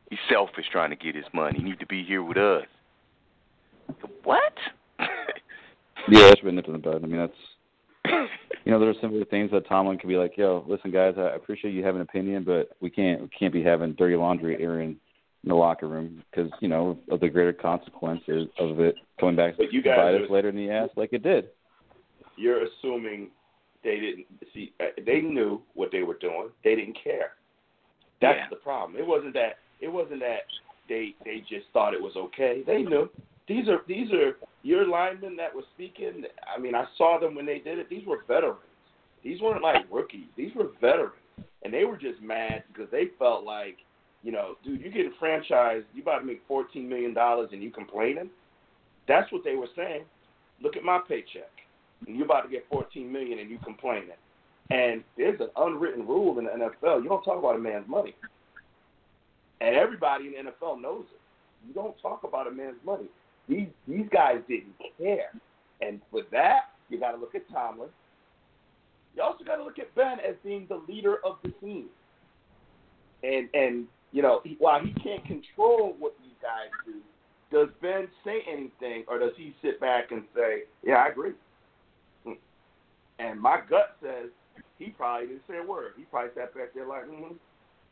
he's selfish trying to get his money. He need to be here with us. What? Yeah, that should be nipped in the bud. I mean, that's you know, there are simpler things that Tomlin could be like, "Yo, listen, guys, I appreciate you having an opinion, but we can't we can't be having dirty laundry airing in the locker room because you know of the greater consequences of it coming back But you to guys bite us later in the ass like it did." You're assuming they didn't see. uh, They knew what they were doing. They didn't care. That's Yeah. the problem. It wasn't that. It wasn't that they they just thought it was okay. They knew. These are these are your linemen that were speaking. I mean, I saw them when they did it. These were veterans. These weren't like rookies. These were veterans, and they were just mad because they felt like, you know, dude, you get a franchise, you about to make fourteen million dollars, and you complaining. That's what they were saying. Look at my paycheck, and you're about to get fourteen million, and you complaining. And there's an unwritten rule in the NFL. You don't talk about a man's money, and everybody in the NFL knows it. You don't talk about a man's money. These these guys didn't care, and for that, you got to look at Tomlin. You also got to look at Ben as being the leader of the team. And and you know, while he can't control what these guys do, does Ben say anything, or does he sit back and say, "Yeah, I agree"? And my gut says he probably didn't say a word. He probably sat back there like, mm-hmm.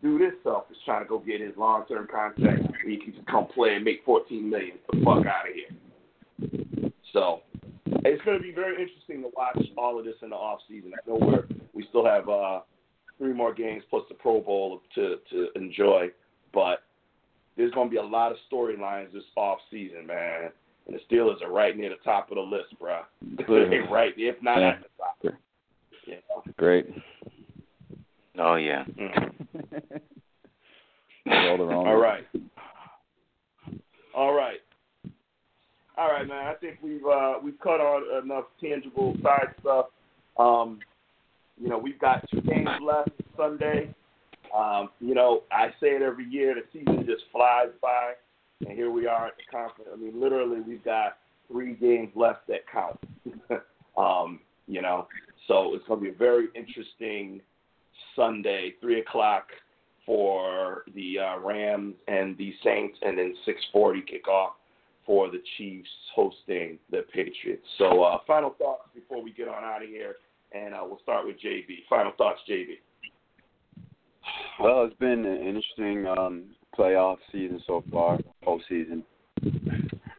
dude, this selfish trying to go get his long term contract. Where he can just come play and make fourteen million. Get the fuck out of here. So it's going to be very interesting to watch all of this in the off season. I know we're we still have uh, three more games plus the Pro Bowl to to enjoy, but there's going to be a lot of storylines this off season, man. and the Steelers are right near the top of the list, bro. Clearly. right, if not Yeah. at the top. Sure. You? Great. Oh yeah. Mm. all the wrong. All right. All right. All right, man. I think we've uh, we've cut on enough tangible side stuff. Um, you know, we've got two games left Sunday. Um, you know, I say it every year. The season just flies by, and here we are at the conference. I mean, literally, we've got three games left that count. um, you know, so it's going to be a very interesting Sunday, three o'clock for the uh, Rams and the Saints, and then 6:40 kickoff for the Chiefs hosting the Patriots. So, uh, final thoughts before we get on out of here, and uh, we'll start with JB. Final thoughts, JB. Well, it's been an interesting um, playoff season so far, postseason.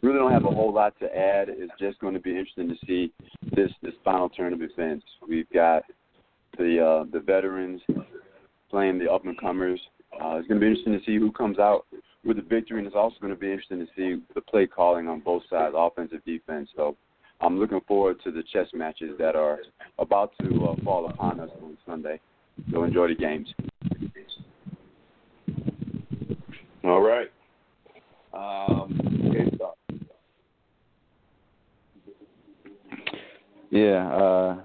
Really don't have a whole lot to add. It's just going to be interesting to see this this final turn of events. We've got the uh, the veterans playing the up and comers. Uh, it's going to be interesting to see who comes out with the victory, and it's also going to be interesting to see the play calling on both sides, offensive, defense. So I'm looking forward to the chess matches that are about to uh, fall upon us on Sunday. So enjoy the games. All right. Um, okay, so Yeah, uh,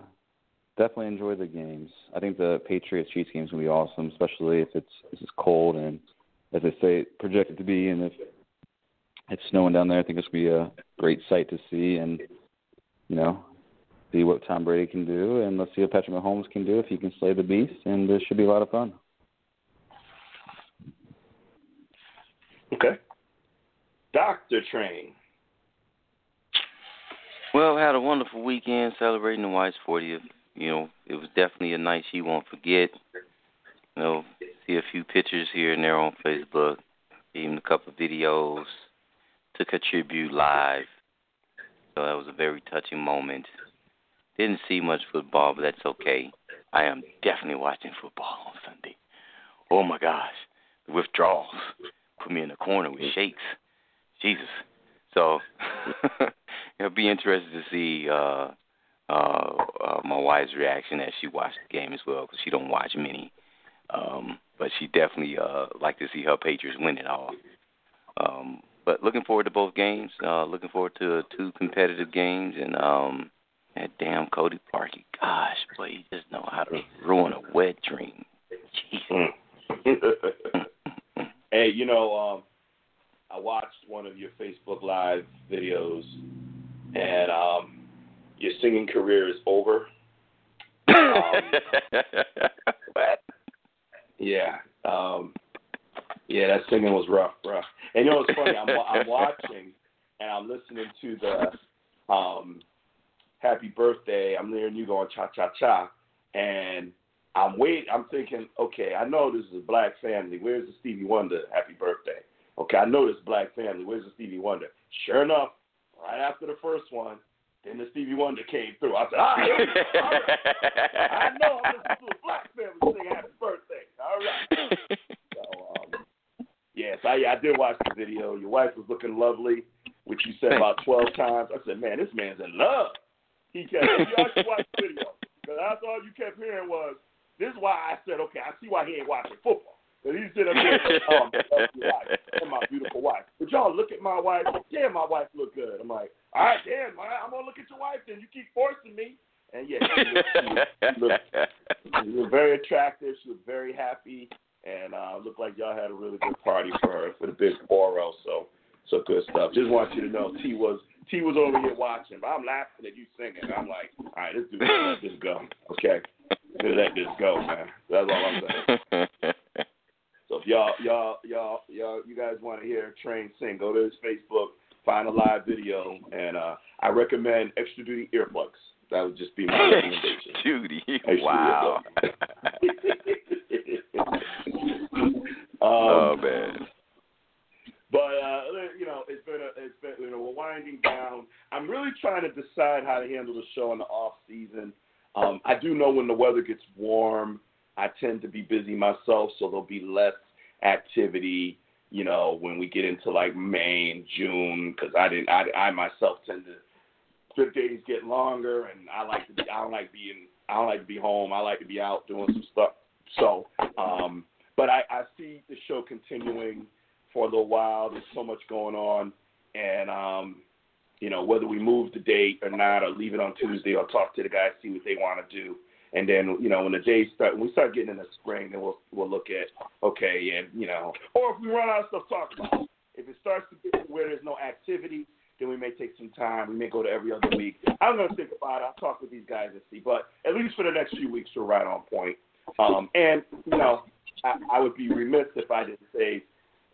definitely enjoy the games. I think the Patriots Chiefs game's gonna be awesome, especially if it's if it's cold and as they say projected to be, and if it's snowing down there, I think it's gonna be a great sight to see, and you know, see what Tom Brady can do, and let's see what Patrick Mahomes can do if he can slay the beast, and this should be a lot of fun. okay. Doctor Train. Well, had a wonderful weekend celebrating the wife's 40th. You know, it was definitely a night she won't forget. You know, see a few pictures here and there on Facebook, even a couple of videos. Took a tribute live. So that was a very touching moment. Didn't see much football, but that's okay. I am definitely watching football on Sunday. Oh my gosh, the withdrawals put me in the corner with shakes. Jesus. So it'll be interesting to see uh, uh, uh, my wife's reaction as she watched the game as well, because she don't watch many. Um, but she definitely uh, like to see her Patriots win it all. Um, but looking forward to both games. Uh, looking forward to two competitive games, and um, that damn Cody Parkey. Gosh, boy, he just know how to ruin a wet dream. Jesus. hey, you know, um, I watched one of your Facebook Live videos, and um, your singing career is over. what? Yeah, um, yeah, that singing was rough, bro. And you know what's funny? I'm, I'm watching and I'm listening to the um, Happy Birthday. I'm hearing you going cha cha cha, and I'm wait. I'm thinking, okay, I know this is a black family. Where's the Stevie Wonder Happy Birthday? Okay, I know this black family. Where's the Stevie Wonder? Sure enough, right after the first one, then the Stevie Wonder came through. I said, ah, we go. all right. I know I'm listening to a black family sing Happy Birthday. All right. So, um, yes, I, I did watch the video. Your wife was looking lovely, which you said about 12 times. I said, man, this man's in love. He kept, you actually watched the video. Because that's all you kept hearing was, this is why I said, okay, I see why he ain't watching football. Because he's sitting up there, oh, my wife, and my beautiful wife. But y'all look at my wife. Damn, my wife look good. I'm like, all right, damn, man, I'm going to look at your wife then. You keep forcing me. And yeah, she looked, she looked, she looked, she looked very attractive. She looked very happy. And uh, looked like y'all had a really good party for her for the big Oro. So, so good stuff. Just want you to know, T was T was over here watching, but I'm laughing at you singing. I'm like, all right, let's do this. Let this go. Okay, Let's this go, man. That's all I'm saying. So if y'all, y'all, y'all, y'all, you guys want to hear Train sing, go to his Facebook, find a live video, and uh, I recommend extra duty earplugs. That would just be my recommendation. Extra Wow. um, oh man. But uh, you know, it's been a, it's been you know we're winding down. I'm really trying to decide how to handle the show in the off season. Um, I do know when the weather gets warm, I tend to be busy myself, so there'll be less activity. you know, when we get into like May and June, because I didn't, I, I myself tend to the days get longer, and I like to be, I don't like being, I don't like to be home. I like to be out doing some stuff. So, um, but I, I see the show continuing for a little while. There's so much going on, and um, you know, whether we move the date or not, or leave it on Tuesday, or talk to the guys, see what they want to do. And then, you know, when the days start, when we start getting in the spring, then we'll we'll look at okay, and you know, or if we run out of stuff talk about, if it starts to get where there's no activity, then we may take some time. We may go to every other week. I'm to think about it. I'll talk with these guys and see. But at least for the next few weeks, we're right on point. Um, and you know, I, I would be remiss if I didn't say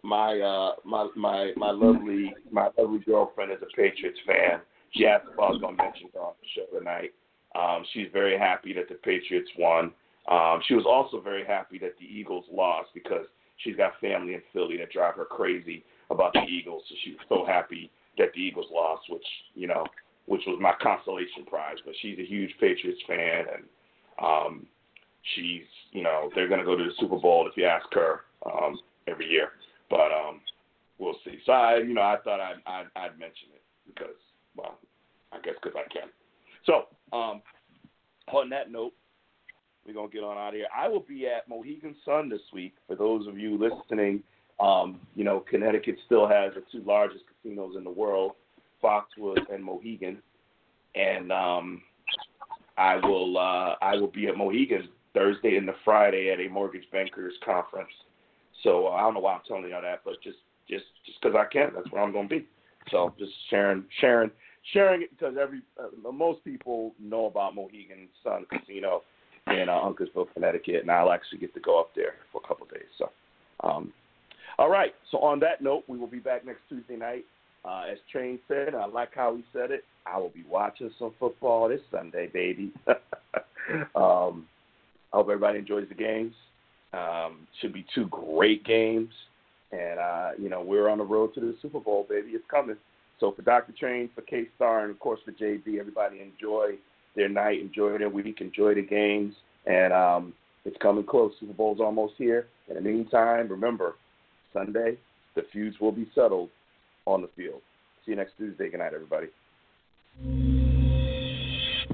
my uh, my my my lovely my lovely girlfriend is a Patriots fan. She asked if I was to mention her on the show tonight. Um, she's very happy that the Patriots won. Um, she was also very happy that the Eagles lost because she's got family in Philly that drive her crazy about the Eagles. So she was so happy that the Eagles lost, which you know, which was my consolation prize. But she's a huge Patriots fan, and um, she's you know they're going to go to the Super Bowl if you ask her um, every year. But um, we'll see. So I you know I thought I'd I'd, I'd mention it because well I guess because I can. So um, on that note, we're gonna get on out of here. I will be at Mohegan Sun this week. For those of you listening, um, you know Connecticut still has the two largest casinos in the world, Foxwoods and Mohegan, and um, I will uh, I will be at Mohegan Thursday and the Friday at a mortgage bankers conference. So uh, I don't know why I'm telling you all that, but just just just because I can, that's where I'm going to be. So just sharing sharing sharing it because every uh, most people know about Mohegan Sun Casino in uh, Uncasville, Connecticut, and I'll actually get to go up there for a couple of days. So, um, all right. So on that note, we will be back next Tuesday night. Uh, as Train said, I like how he said it. I will be watching some football this Sunday, baby. um, I hope everybody enjoys the games. Um, should be two great games, and uh, you know we're on the road to the Super Bowl, baby. It's coming. So for Dr. Train, for K Star, and of course for JB, everybody enjoy their night, enjoy their week, enjoy the games, and um, it's coming close. Super Bowl's almost here. In the meantime, remember Sunday the feuds will be settled on the field. See you next Tuesday. Good night, everybody.